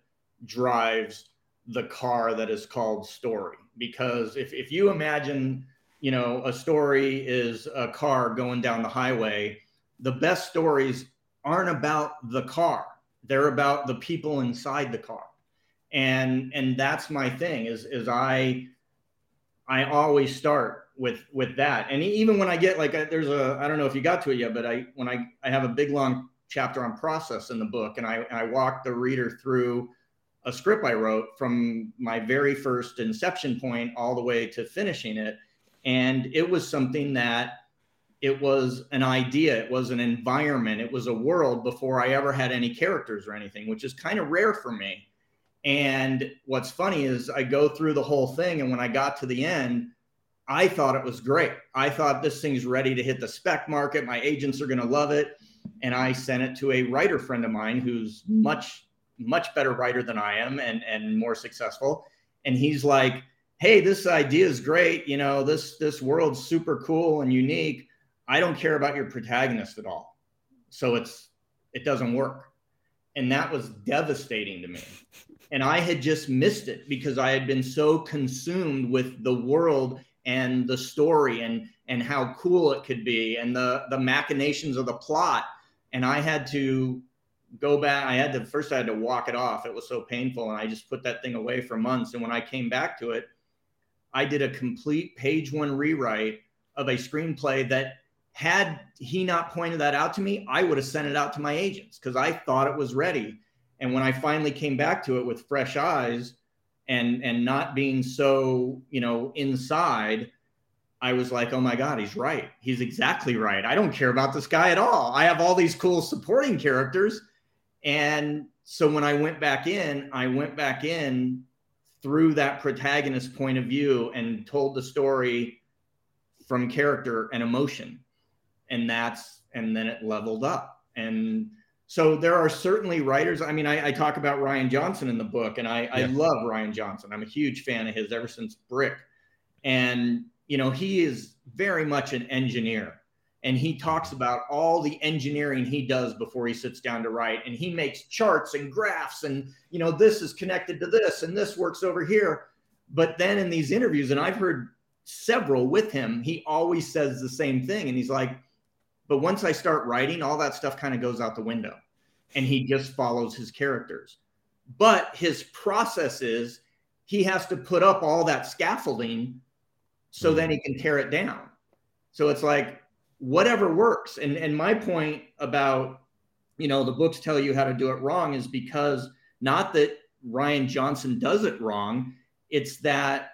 drives the car that is called story. Because if if you imagine, you know, a story is a car going down the highway, the best stories aren't about the car. They're about the people inside the car. And and that's my thing is is I I always start with with that. And even when I get like there's a I don't know if you got to it yet, but I when I I have a big long chapter on process in the book, and I I walk the reader through a script I wrote from my very first inception point all the way to finishing it, and it was something that it was an idea, it was an environment, it was a world before I ever had any characters or anything, which is kind of rare for me. And what's funny is I go through the whole thing, and when I got to the end, I thought it was great. I thought this thing's ready to hit the spec market. My agents are going to love it. And I sent it to a writer friend of mine who's much, much better writer than I am and, and more successful. And he's like, Hey, this idea is great. You know, this, this world's super cool and unique. I don't care about your protagonist at all. So it's, it doesn't work. And that was devastating to me. And I had just missed it because I had been so consumed with the world and the story and and how cool it could be and the the machinations of the plot. And i had to go back i had to first i had to walk it off. It was so painful and i just put that thing away for months. And when i came back to it i did a complete page one rewrite of a screenplay that had he not pointed that out to me i would have sent it out to my agents because i thought it was ready. And when i finally came back to it with fresh eyes and and not being so you know inside i was like oh my god he's right. He's exactly right. I don't care about this guy at all. I have all these cool supporting characters. And so when i went back in i went back in through that protagonist point of view and told the story from character and emotion. And that's and then it leveled up. And so there are certainly writers. I mean i, I talk about Rian Johnson in the book and I, yeah. I love Rian Johnson. I'm a huge fan of his ever since brick. And you know he is very much an engineer and he talks about all the engineering he does before he sits down to write and he makes charts and graphs and you know this is connected to this and this works over here. But then in these interviews and i've heard several with him he always says the same thing and he's like but once i start writing all that stuff kind of goes out the window and he just follows his characters but his process is he has to put up all that scaffolding so mm-hmm. then he can tear it down so it's like whatever works. And and my point about you know the books tell you how to do it wrong is because not that Rian Johnson does it wrong, it's that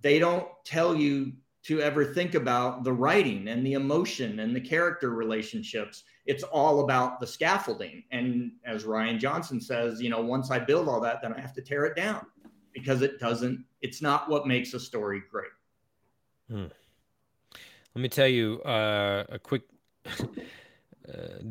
they don't tell you to ever think about the writing and the emotion and the character relationships. It's all about the scaffolding. And as Rian Johnson says, you know, once I build all that, then I have to tear it down because it doesn't, it's not what makes a story great. Hmm. Let me tell you uh, a quick uh,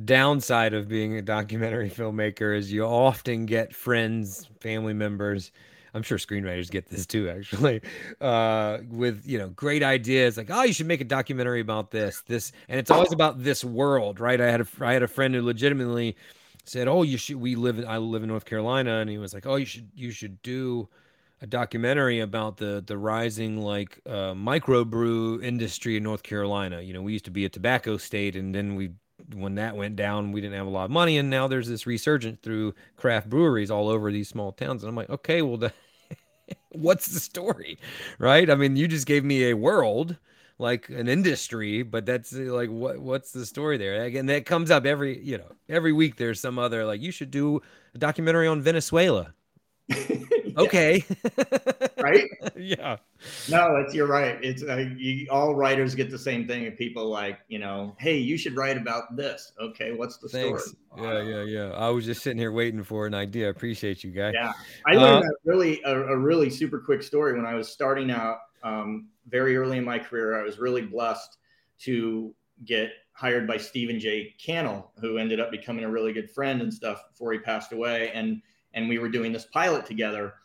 downside of being a documentary filmmaker is you often get friends, family members. I'm sure screenwriters get this too, actually, uh, with you know great ideas like, oh, you should make a documentary about this, this, and it's always about this world, right? I had a I had a friend who legitimately said, oh, you should. We live in I live in North Carolina, and he was like, oh, you should you should do a documentary about the the rising like uh, microbrew industry in North Carolina. You know, we used to be a tobacco state, and then we when that went down, we didn't have a lot of money, and now there's this resurgence through craft breweries all over these small towns. And I'm like, okay, well, the, what's the story, right? I mean, you just gave me a world like an industry, but that's uh, like what what's the story there? Again, that comes up every you know every week. There's some other like you should do a documentary on Venezuela. okay. right? Yeah. No, it's you're right. It's uh, you, all writers get the same thing. And people like, you know, hey, you should write about this. Okay, what's the Thanks. story? Yeah, yeah, yeah. I was just sitting here waiting for an idea. I appreciate you guys. Yeah, I learned uh, really a, a, really super quick story when I was starting out. Um, very early in my career, I was really blessed to get hired by Stephen J. Cannell, who ended up becoming a really good friend and stuff before he passed away. And and we were doing this pilot together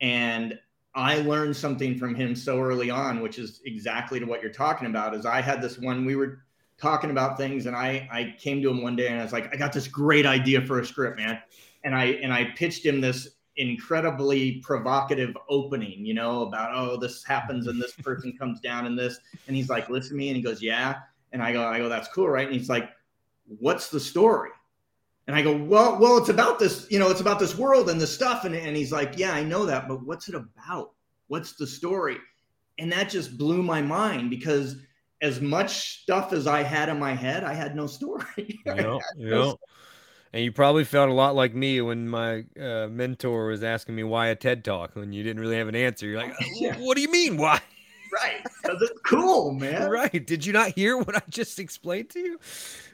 and I learned something from him so early on, which is exactly to what you're talking about. Is I had this one we were talking about things, and I I came to him one day and I was like, I got this great idea for a script, man. And I and I pitched him this incredibly provocative opening, you know, about oh this happens and this person comes down and this, and he's like, listen to me, and he goes, yeah, and I go, I go, that's cool, right? And he's like, what's the story? And I go, well, well, it's about this, you know, it's about this world and this stuff. And, and he's like, yeah, I know that, but what's it about? What's the story? And that just blew my mind because as much stuff as I had in my head, I had no story. Yeah, yeah. And you probably felt a lot like me when my uh, mentor was asking me why a TED talk when you didn't really have an answer. You're like, yeah. what do you mean why? Right. Because it's cool, man. right. Did you not hear what I just explained to you?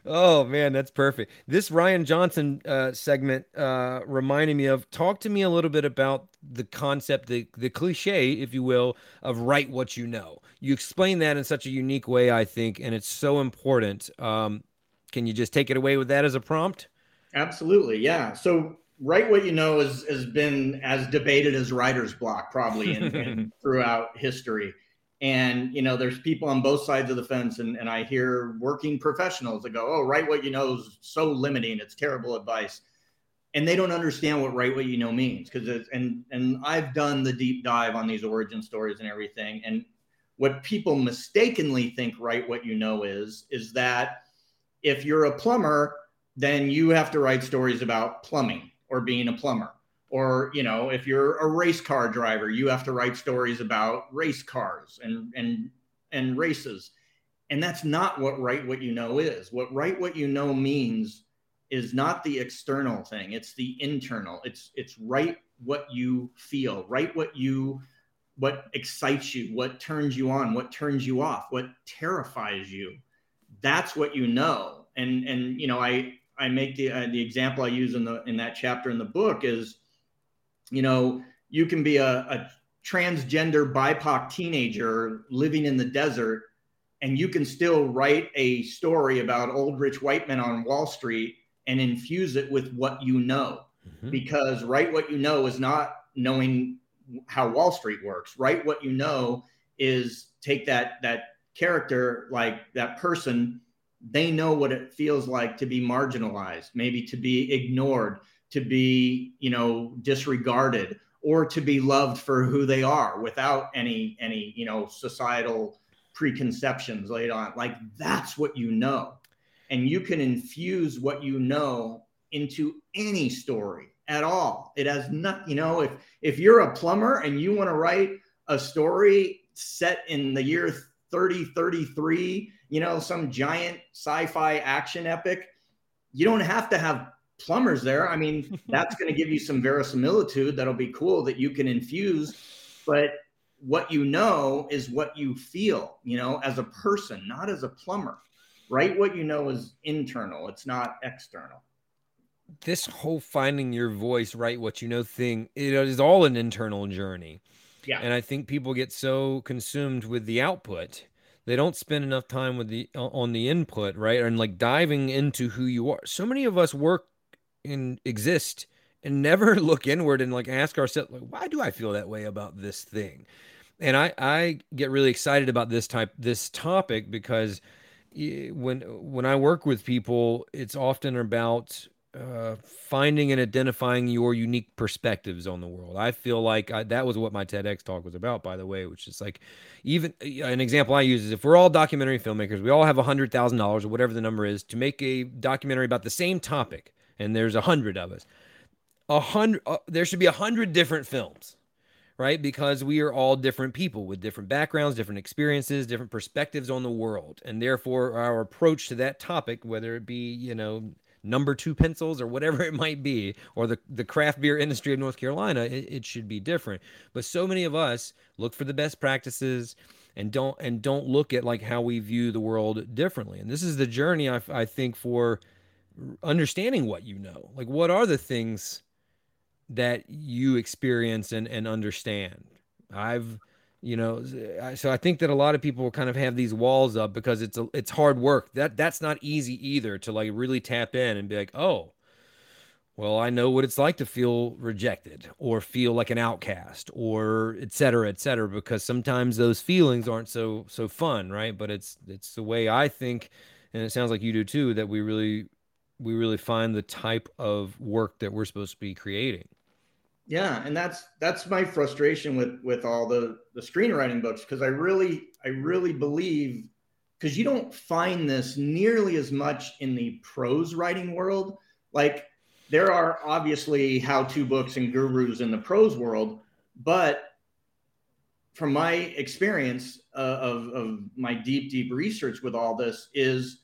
Oh man, that's perfect. This Rian Johnson uh, segment uh, reminded me of. Talk to me a little bit about the concept, the the cliche, if you will, of write what you know. You explain that in such a unique way, I think, and it's so important. Um, can you just take it away with that as a prompt? Absolutely, yeah. So write what you know has has been as debated as writer's block probably in, in throughout history and you know there's people on both sides of the fence and, and i hear working professionals that go oh write what you know is so limiting it's terrible advice. And they don't understand what write what you know means because and and i've done the deep dive on these origin stories and everything and what people mistakenly think write what you know is is that if you're a plumber then you have to write stories about plumbing or being a plumber or you know if you're a race car driver you have to write stories about race cars and and and races. And that's not what write what you know is. What write what you know means is not the external thing. It's the internal. It's it's write what you feel. Write what you what excites you what turns you on what turns you off what terrifies you. That's what you know. And and you know i i make the uh, the example i use in the in that chapter in the book is you know, you can be a, a transgender BIPOC teenager living in the desert, and you can still write a story about old rich white men on Wall Street and infuse it with what you know. Mm-hmm. Because write what you know is not knowing how Wall Street works. Write what you know is take that that character, like that person, they know what it feels like to be marginalized, maybe to be ignored, to be, you know, disregarded or to be loved for who they are without any any you know societal preconceptions laid on like that's what you know. And you can infuse what you know into any story at all. It has not you know if if you're a plumber and you want to write a story set in the year 3033 you know some giant sci-fi action epic you don't have to have plumbers there. I mean, that's going to give you some verisimilitude that'll be cool that you can infuse. But what you know is what you feel, you know, as a person, not as a plumber, right? What you know is internal, it's not external. This whole finding your voice, right? What you know thing, it is all an internal journey. Yeah. And I think people get so consumed with the output they don't spend enough time with the on the input right and like diving into who you are so many of us work and exist and never look inward and like ask ourselves like why do i feel that way about this thing and i i get really excited about this type this topic because when when i work with people it's often about uh, finding and identifying your unique perspectives on the world. I feel like I, that was what my TEDx talk was about, by the way, which is like even an example I use is if we're all documentary filmmakers, we all have a hundred thousand dollars or whatever the number is to make a documentary about the same topic and there's a hundred of us. A hundred, uh, there should be a hundred different films, right? Because we are all different people with different backgrounds, different experiences, different perspectives on the world, and therefore our approach to that topic, whether it be you know number two pencils or whatever it might be, or the, the craft beer industry of North Carolina, it, it, should be different. But so many of us look for the best practices and don't and don't look at like how we view the world differently. And this is the journey I, I think for understanding what you know. Like, what are the things that you experience and, and understand? I've, you know, so I think that a lot of people kind of have these walls up because it's a, it's hard work. That that's not easy either to like really tap in and be like, oh, well, I know what it's like to feel rejected or feel like an outcast or et cetera, et cetera, because sometimes those feelings aren't so so fun, right? But it's it's the way I think, and it sounds like you do too, that we really we really find the type of work that we're supposed to be creating. Yeah and that's that's my frustration with with all the the screenwriting books because i really i really believe because you don't find this nearly as much in the prose writing world. Like there are obviously how-to books and gurus in the prose world but from my experience uh, of, of my deep deep research with all this is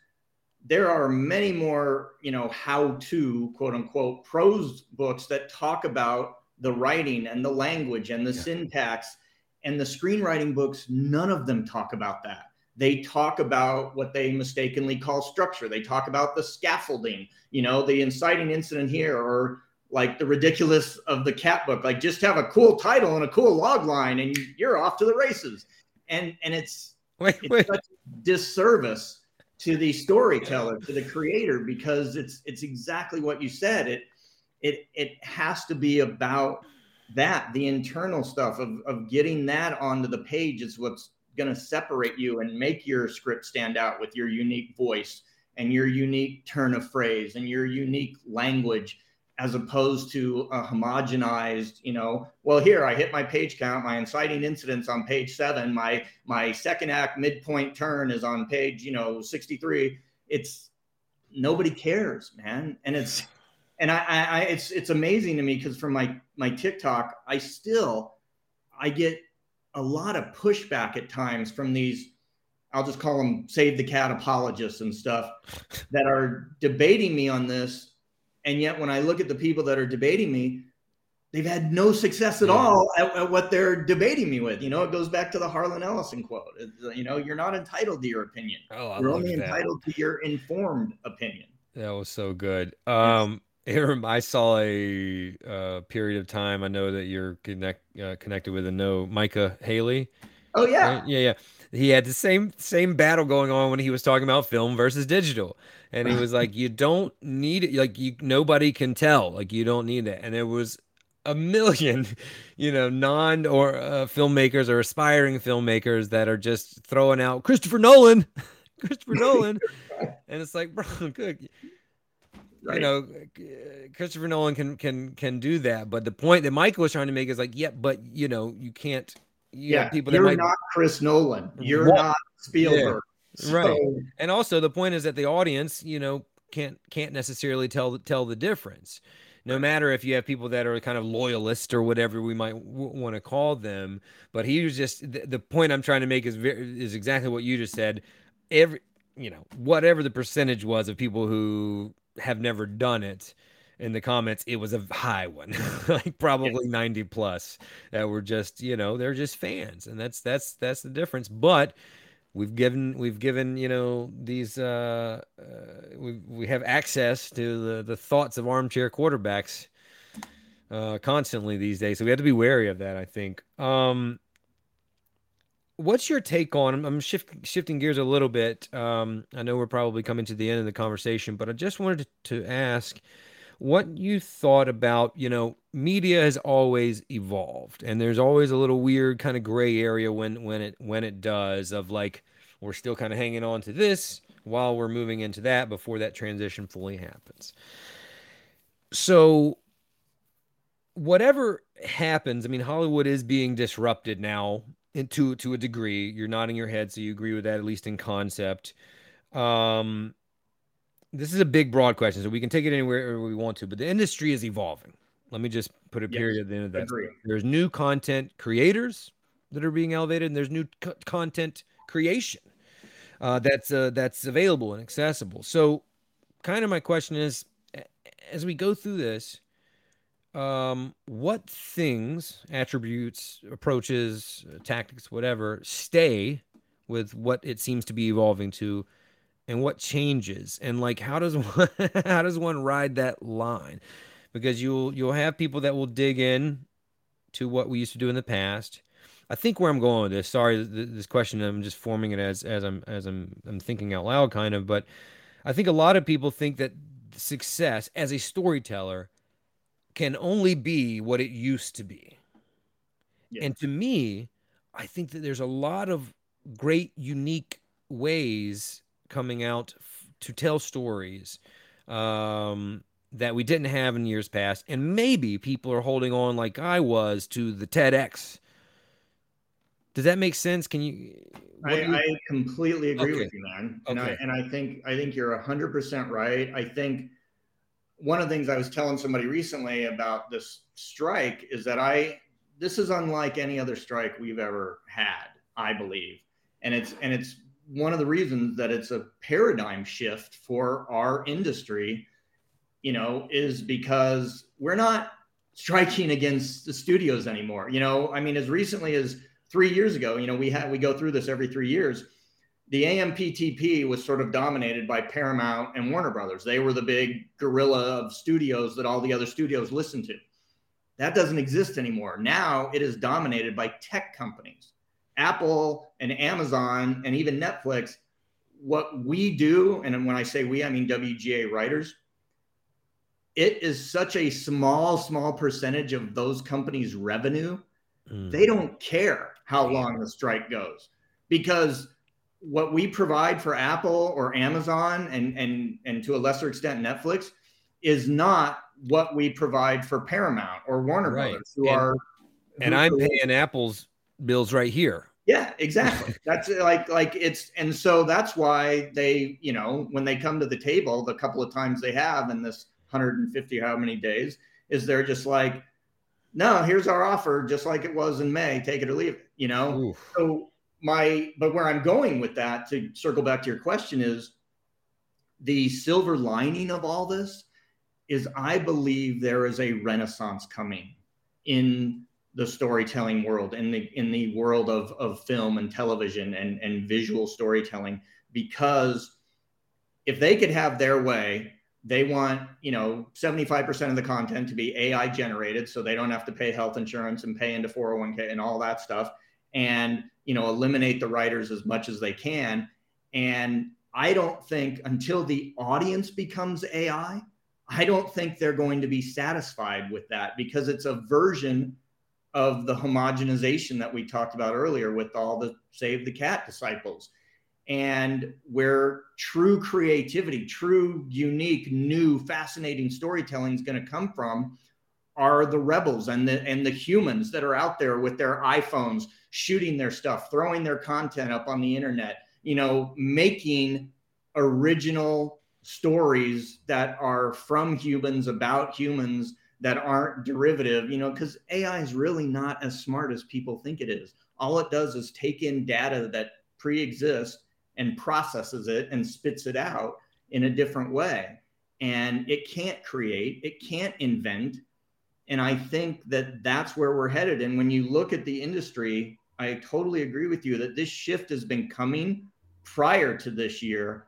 there are many more, you know, how to quote unquote prose books that talk about the writing and the language and the yeah. syntax. And the screenwriting books, none of them talk about that. They talk about what they mistakenly call structure. They talk about the scaffolding, you know, the inciting incident here, or like the ridiculous of the cat book. Like just have a cool title and a cool log line, and you're off to the races. And and it's, wait, it's wait. such disservice to the storyteller, to the creator, because it's it's exactly what you said. It it it has to be about that, the internal stuff of of getting that onto the page is what's going to separate you and make your script stand out with your unique voice and your unique turn of phrase and your unique language as opposed to a homogenized, you know, well, here I hit my page count, my inciting incidents on page seven, my my second act midpoint turn is on page, you know, 63. It's nobody cares, man. And it's and I, I it's it's amazing to me because from my my TikTok, I still I get a lot of pushback at times from these I'll just call them save the cat apologists and stuff that are debating me on this and yet, when I look at the people that are debating me, they've had no success at yeah. all at, at, what they're debating me with. You know, it goes back to the Harlan Ellison quote. It's, you know, you're not entitled to your opinion. Oh, I you're only that. entitled to your informed opinion. That was so good. Um, I saw a uh, period of time. I know that you're connect, uh, connected with. a no Micah Haley. Oh yeah, right? yeah, yeah. He had the same same battle going on when he was talking about film versus digital, and he was like, "You don't need it. Like you, nobody can tell. Like you don't need it." And there was a million, you know, non or uh, filmmakers or aspiring filmmakers that are just throwing out Christopher Nolan, Christopher Nolan, and it's like, bro, good. Right. You know, Christopher Nolan can can can do that, but the point that Michael was trying to make is like, yeah, but you know, you can't. You yeah, people you're might... not Chris Nolan. You're what? not Spielberg. Yeah. So... Right. And also, the point is that the audience, you know, can't can't necessarily tell tell the difference no matter if you have people that are kind of loyalist or whatever we might w- want to call them. But he was just the, the point I'm trying to make is very, is exactly what you just said. Every you know whatever the percentage was of people who have never done it in the comments it was a high one like probably yeah. 90 plus that were just you know they're just fans and that's that's that's the difference but we've given we've given you know these uh, uh, we we have access to the the thoughts of armchair quarterbacks uh, constantly these days, so we have to be wary of that. I think. Um, what's your take on? I'm, I'm shift, shifting gears a little bit. Um, I know we're probably coming to the end of the conversation, but I just wanted to, to ask what you thought about you know media has always evolved and there's always a little weird kind of gray area when when it when it does of like we're still kind of hanging on to this while we're moving into that before that transition fully happens so whatever happens i mean hollywood is being disrupted now into to a degree you're nodding your head so you agree with that at least in concept um this is a big, broad question, so we can take it anywhere we want to. But the industry is evolving. Let me just put a period yes, at the end of that. Agree. There's new content creators that are being elevated, and there's new co- content creation uh, that's uh, that's available and accessible. So, kind of my question is, as we go through this, um, what things, attributes, approaches, tactics, whatever, stay with what it seems to be evolving to, and what changes and like how does one how does one ride that line because you'll you'll have people that will dig in to what we used to do in the past i think where i'm going with this sorry this question i'm just forming it as as i'm as i'm i'm thinking out loud kind of but i think a lot of people think that success as a storyteller can only be what it used to be yeah. and to me i think that there's a lot of great unique ways coming out f- to tell stories um, that we didn't have in years past, and maybe people are holding on like I was to the TEDx. Does that make sense? Can you? I, you... I, completely agree okay. with you, man. And, okay. I, and I think I think you're hundred percent right. I think one of the things I was telling somebody recently about this strike is that I this is unlike any other strike we've ever had. I believe, and it's and it's one of the reasons that it's a paradigm shift for our industry, you know, is because we're not striking against the studios anymore. You know, I mean, as recently as three years ago, you know, we had we go through this every three years. The AMPTP was sort of dominated by Paramount and Warner Brothers. They were the big gorilla of studios that all the other studios listened to. That doesn't exist anymore. Now it is dominated by tech companies Apple and Amazon and even Netflix, what we do, and when I say we, I mean WGA writers, it is such a small, small percentage of those companies' revenue. Mm. They don't care how long the strike goes because what we provide for Apple or Amazon and and and to a lesser extent Netflix is not what we provide for Paramount or Warner right. Brothers, who and, are and I'm paying Apple's bills right here. Yeah, exactly. That's like like it's and so that's why they, you know, when they come to the table, the couple of times they have in this 150 how many days, is they're just like, no, here's our offer, just like it was in May, take it or leave it, you know. Oof. So my but where I'm going with that to circle back to your question is the silver lining of all this is I believe there is a renaissance coming in the storytelling world in the in the world of, of film and television and, and visual storytelling because if they could have their way they want you know 75% of the content to be ai generated so they don't have to pay health insurance and pay into 401k and all that stuff and you know eliminate the writers as much as they can. And i don't think until the audience becomes ai i don't think they're going to be satisfied with that because it's a version of the homogenization that we talked about earlier with all the save the cat disciples and where true creativity, true, unique, new, fascinating storytelling is going to come from are the rebels and the and the humans that are out there with their iPhones shooting their stuff, throwing their content up on the internet, you know, making original stories that are from humans about humans that aren't derivative, you know, because AI is really not as smart as people think it is. All it does is take in data that pre-exists and processes it and spits it out in a different way. And it can't create, it can't invent. And I think that that's where we're headed. And when you look at the industry, I totally agree with you that this shift has been coming prior to this year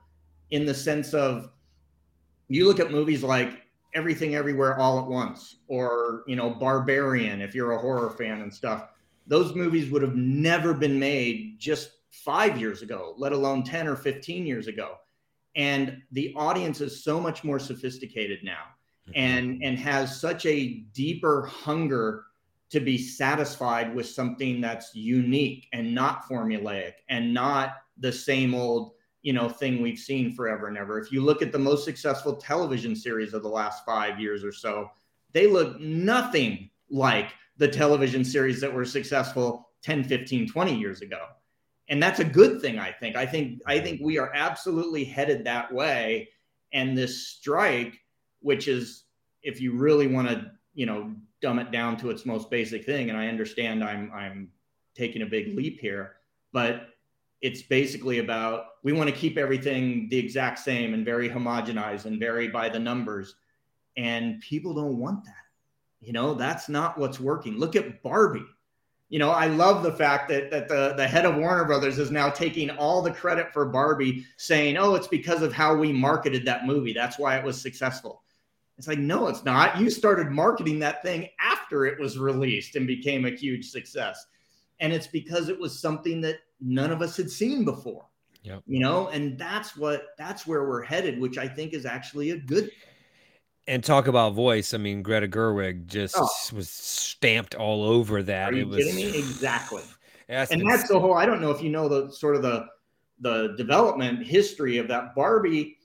in the sense of you look at movies like everything everywhere all at once or you know barbarian if you're a horror fan and stuff those movies would have never been made just five years ago, let alone 10 or 15 years ago. And the audience is so much more sophisticated now mm-hmm. and, and has such a deeper hunger to be satisfied with something that's unique and not formulaic and not the same old you know thing we've seen forever and ever if you look at the most successful television series of the last five years or so they look nothing like the television series that were successful 10 15 20 years ago and that's a good thing i think. I think i think we are absolutely headed that way. And this strike which is if you really want to you know dumb it down to its most basic thing and i understand i'm i'm taking a big leap here but it's basically about we want to keep everything the exact same and very homogenized and very by the numbers. And people don't want that. You know that's not what's working. Look at barbie you know, I love the fact that that the the head of Warner Brothers is now taking all the credit for Barbie, saying, "Oh, it's because of how we marketed that movie. That's why it was successful." It's like, no, it's not. You started marketing that thing after it was released and became a huge success, and it's because it was something that none of us had seen before. Yep. You know, and that's what that's where we're headed, which I think is actually a good thing. And talk about voice. I mean, Greta Gerwig just oh. was stamped all over that. Are you it was, kidding me? Exactly. and that's the whole. I don't know if you know the sort of the the development history of that Barbie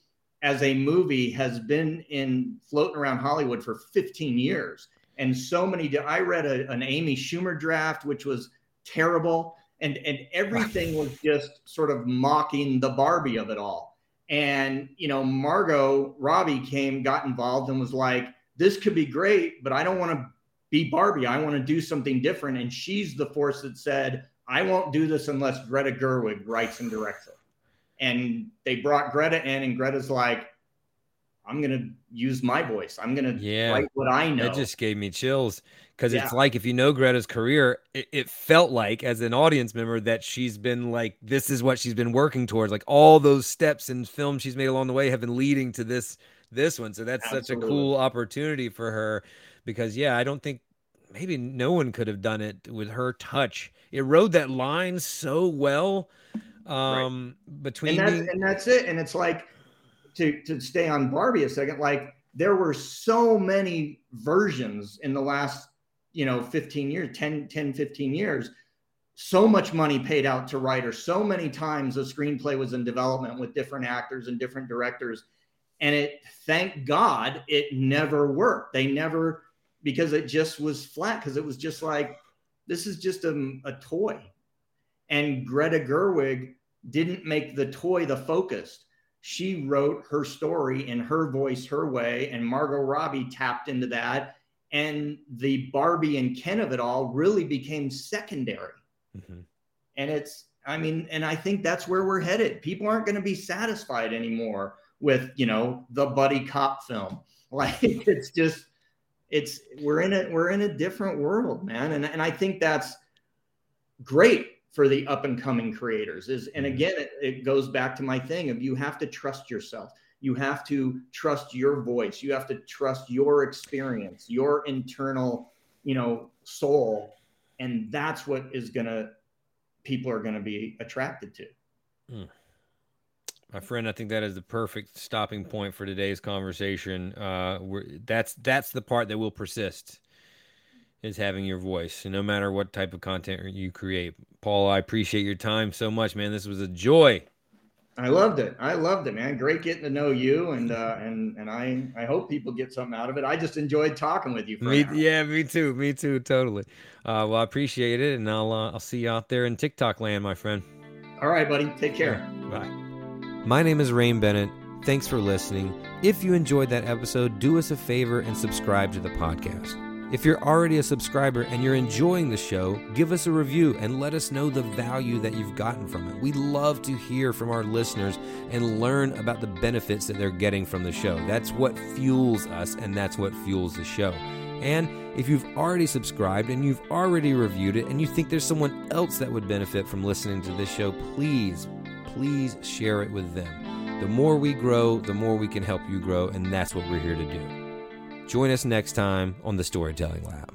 as a movie has been in floating around Hollywood for 15 years. And so many, I read a, an Amy Schumer draft, which was terrible. And, and everything was just sort of mocking the Barbie of it all. And, you know, Margot Robbie came, got involved, and was like, this could be great, but I don't want to be Barbie. I want to do something different. And she's the force that said, I won't do this unless Greta Gerwig writes and directs it. And they brought Greta in, and Greta's like, I'm going to use my voice. I'm going to yeah, write what I know. That just gave me chills because yeah. it's like if you know Greta's career, it, it, felt like as an audience member that she's been like this is what she's been working towards. Like all those steps and films she's made along the way have been leading to this this one. So that's Absolutely. such a cool opportunity for her because yeah, I don't think maybe no one could have done it with her touch. It rode that line so well um right. between and that's, and that's it. And it's like to to stay on Barbie a second, like there were so many versions in the last you know 15 years 10 10 15 years. So much money paid out to writers. So many times a screenplay was in development with different actors and different directors. And it thank god it never worked. They never because it just was flat because it was just like this is just a, a toy. And greta gerwig didn't make the toy the focus she wrote her story in her voice her way and margot robbie tapped into that and the Barbie and Ken of it all really became secondary. Mm-hmm. And it's, I mean, and I think that's where we're headed. People aren't going to be satisfied anymore with, you know, the buddy cop film. Like it's just, it's we're in a we're in a different world, man. And and I think that's great for the up and coming creators. Is and mm-hmm. again, it, it goes back to my thing of you have to trust yourself You have to trust your voice. You have to trust your experience, your internal, you know, soul. And that's what is to, people are going to be attracted to. Mm. My friend, I think that is the perfect stopping point for today's conversation. Uh, that's that's the part that will persist is having your voice, no matter what type of content you create. Paul, I appreciate your time so much, man. This was a joy. I loved it. I loved it, man. Great getting to know you, and uh, and and I I hope people get something out of it. I just enjoyed talking with you. me, yeah, me too. Me too. Totally. Uh, well, I appreciate it, and I'll uh, I'll see you out there in TikTok land, my friend. All right, buddy. Take care. Bye. My name is Rain Bennett. Thanks for listening. If you enjoyed that episode, do us a favor and subscribe to the podcast. If you're already a subscriber and you're enjoying the show, give us a review and let us know the value that you've gotten from it. We love to hear from our listeners and learn about the benefits that they're getting from the show. That's what fuels us and that's what fuels the show. And if you've already subscribed and you've already reviewed it and you think there's someone else that would benefit from listening to this show, please please share it with them. The more we grow, the more we can help you grow, and that's what we're here to do. Join us next time on the Storytelling Lab.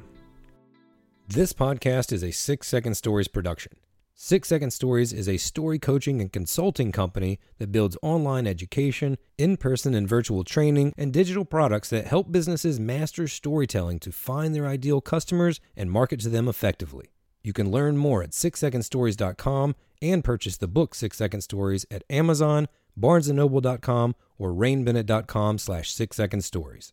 This podcast is a Six Second Stories production. Six Second Stories is a story coaching and consulting company that builds online education, in person and virtual training, and digital products that help businesses master storytelling to find their ideal customers and market to them effectively. You can learn more at sixsecondstories.com and purchase the book Six Second Stories at Amazon, BarnesandNoble.com, or RainBennett.com slash Six Second Stories.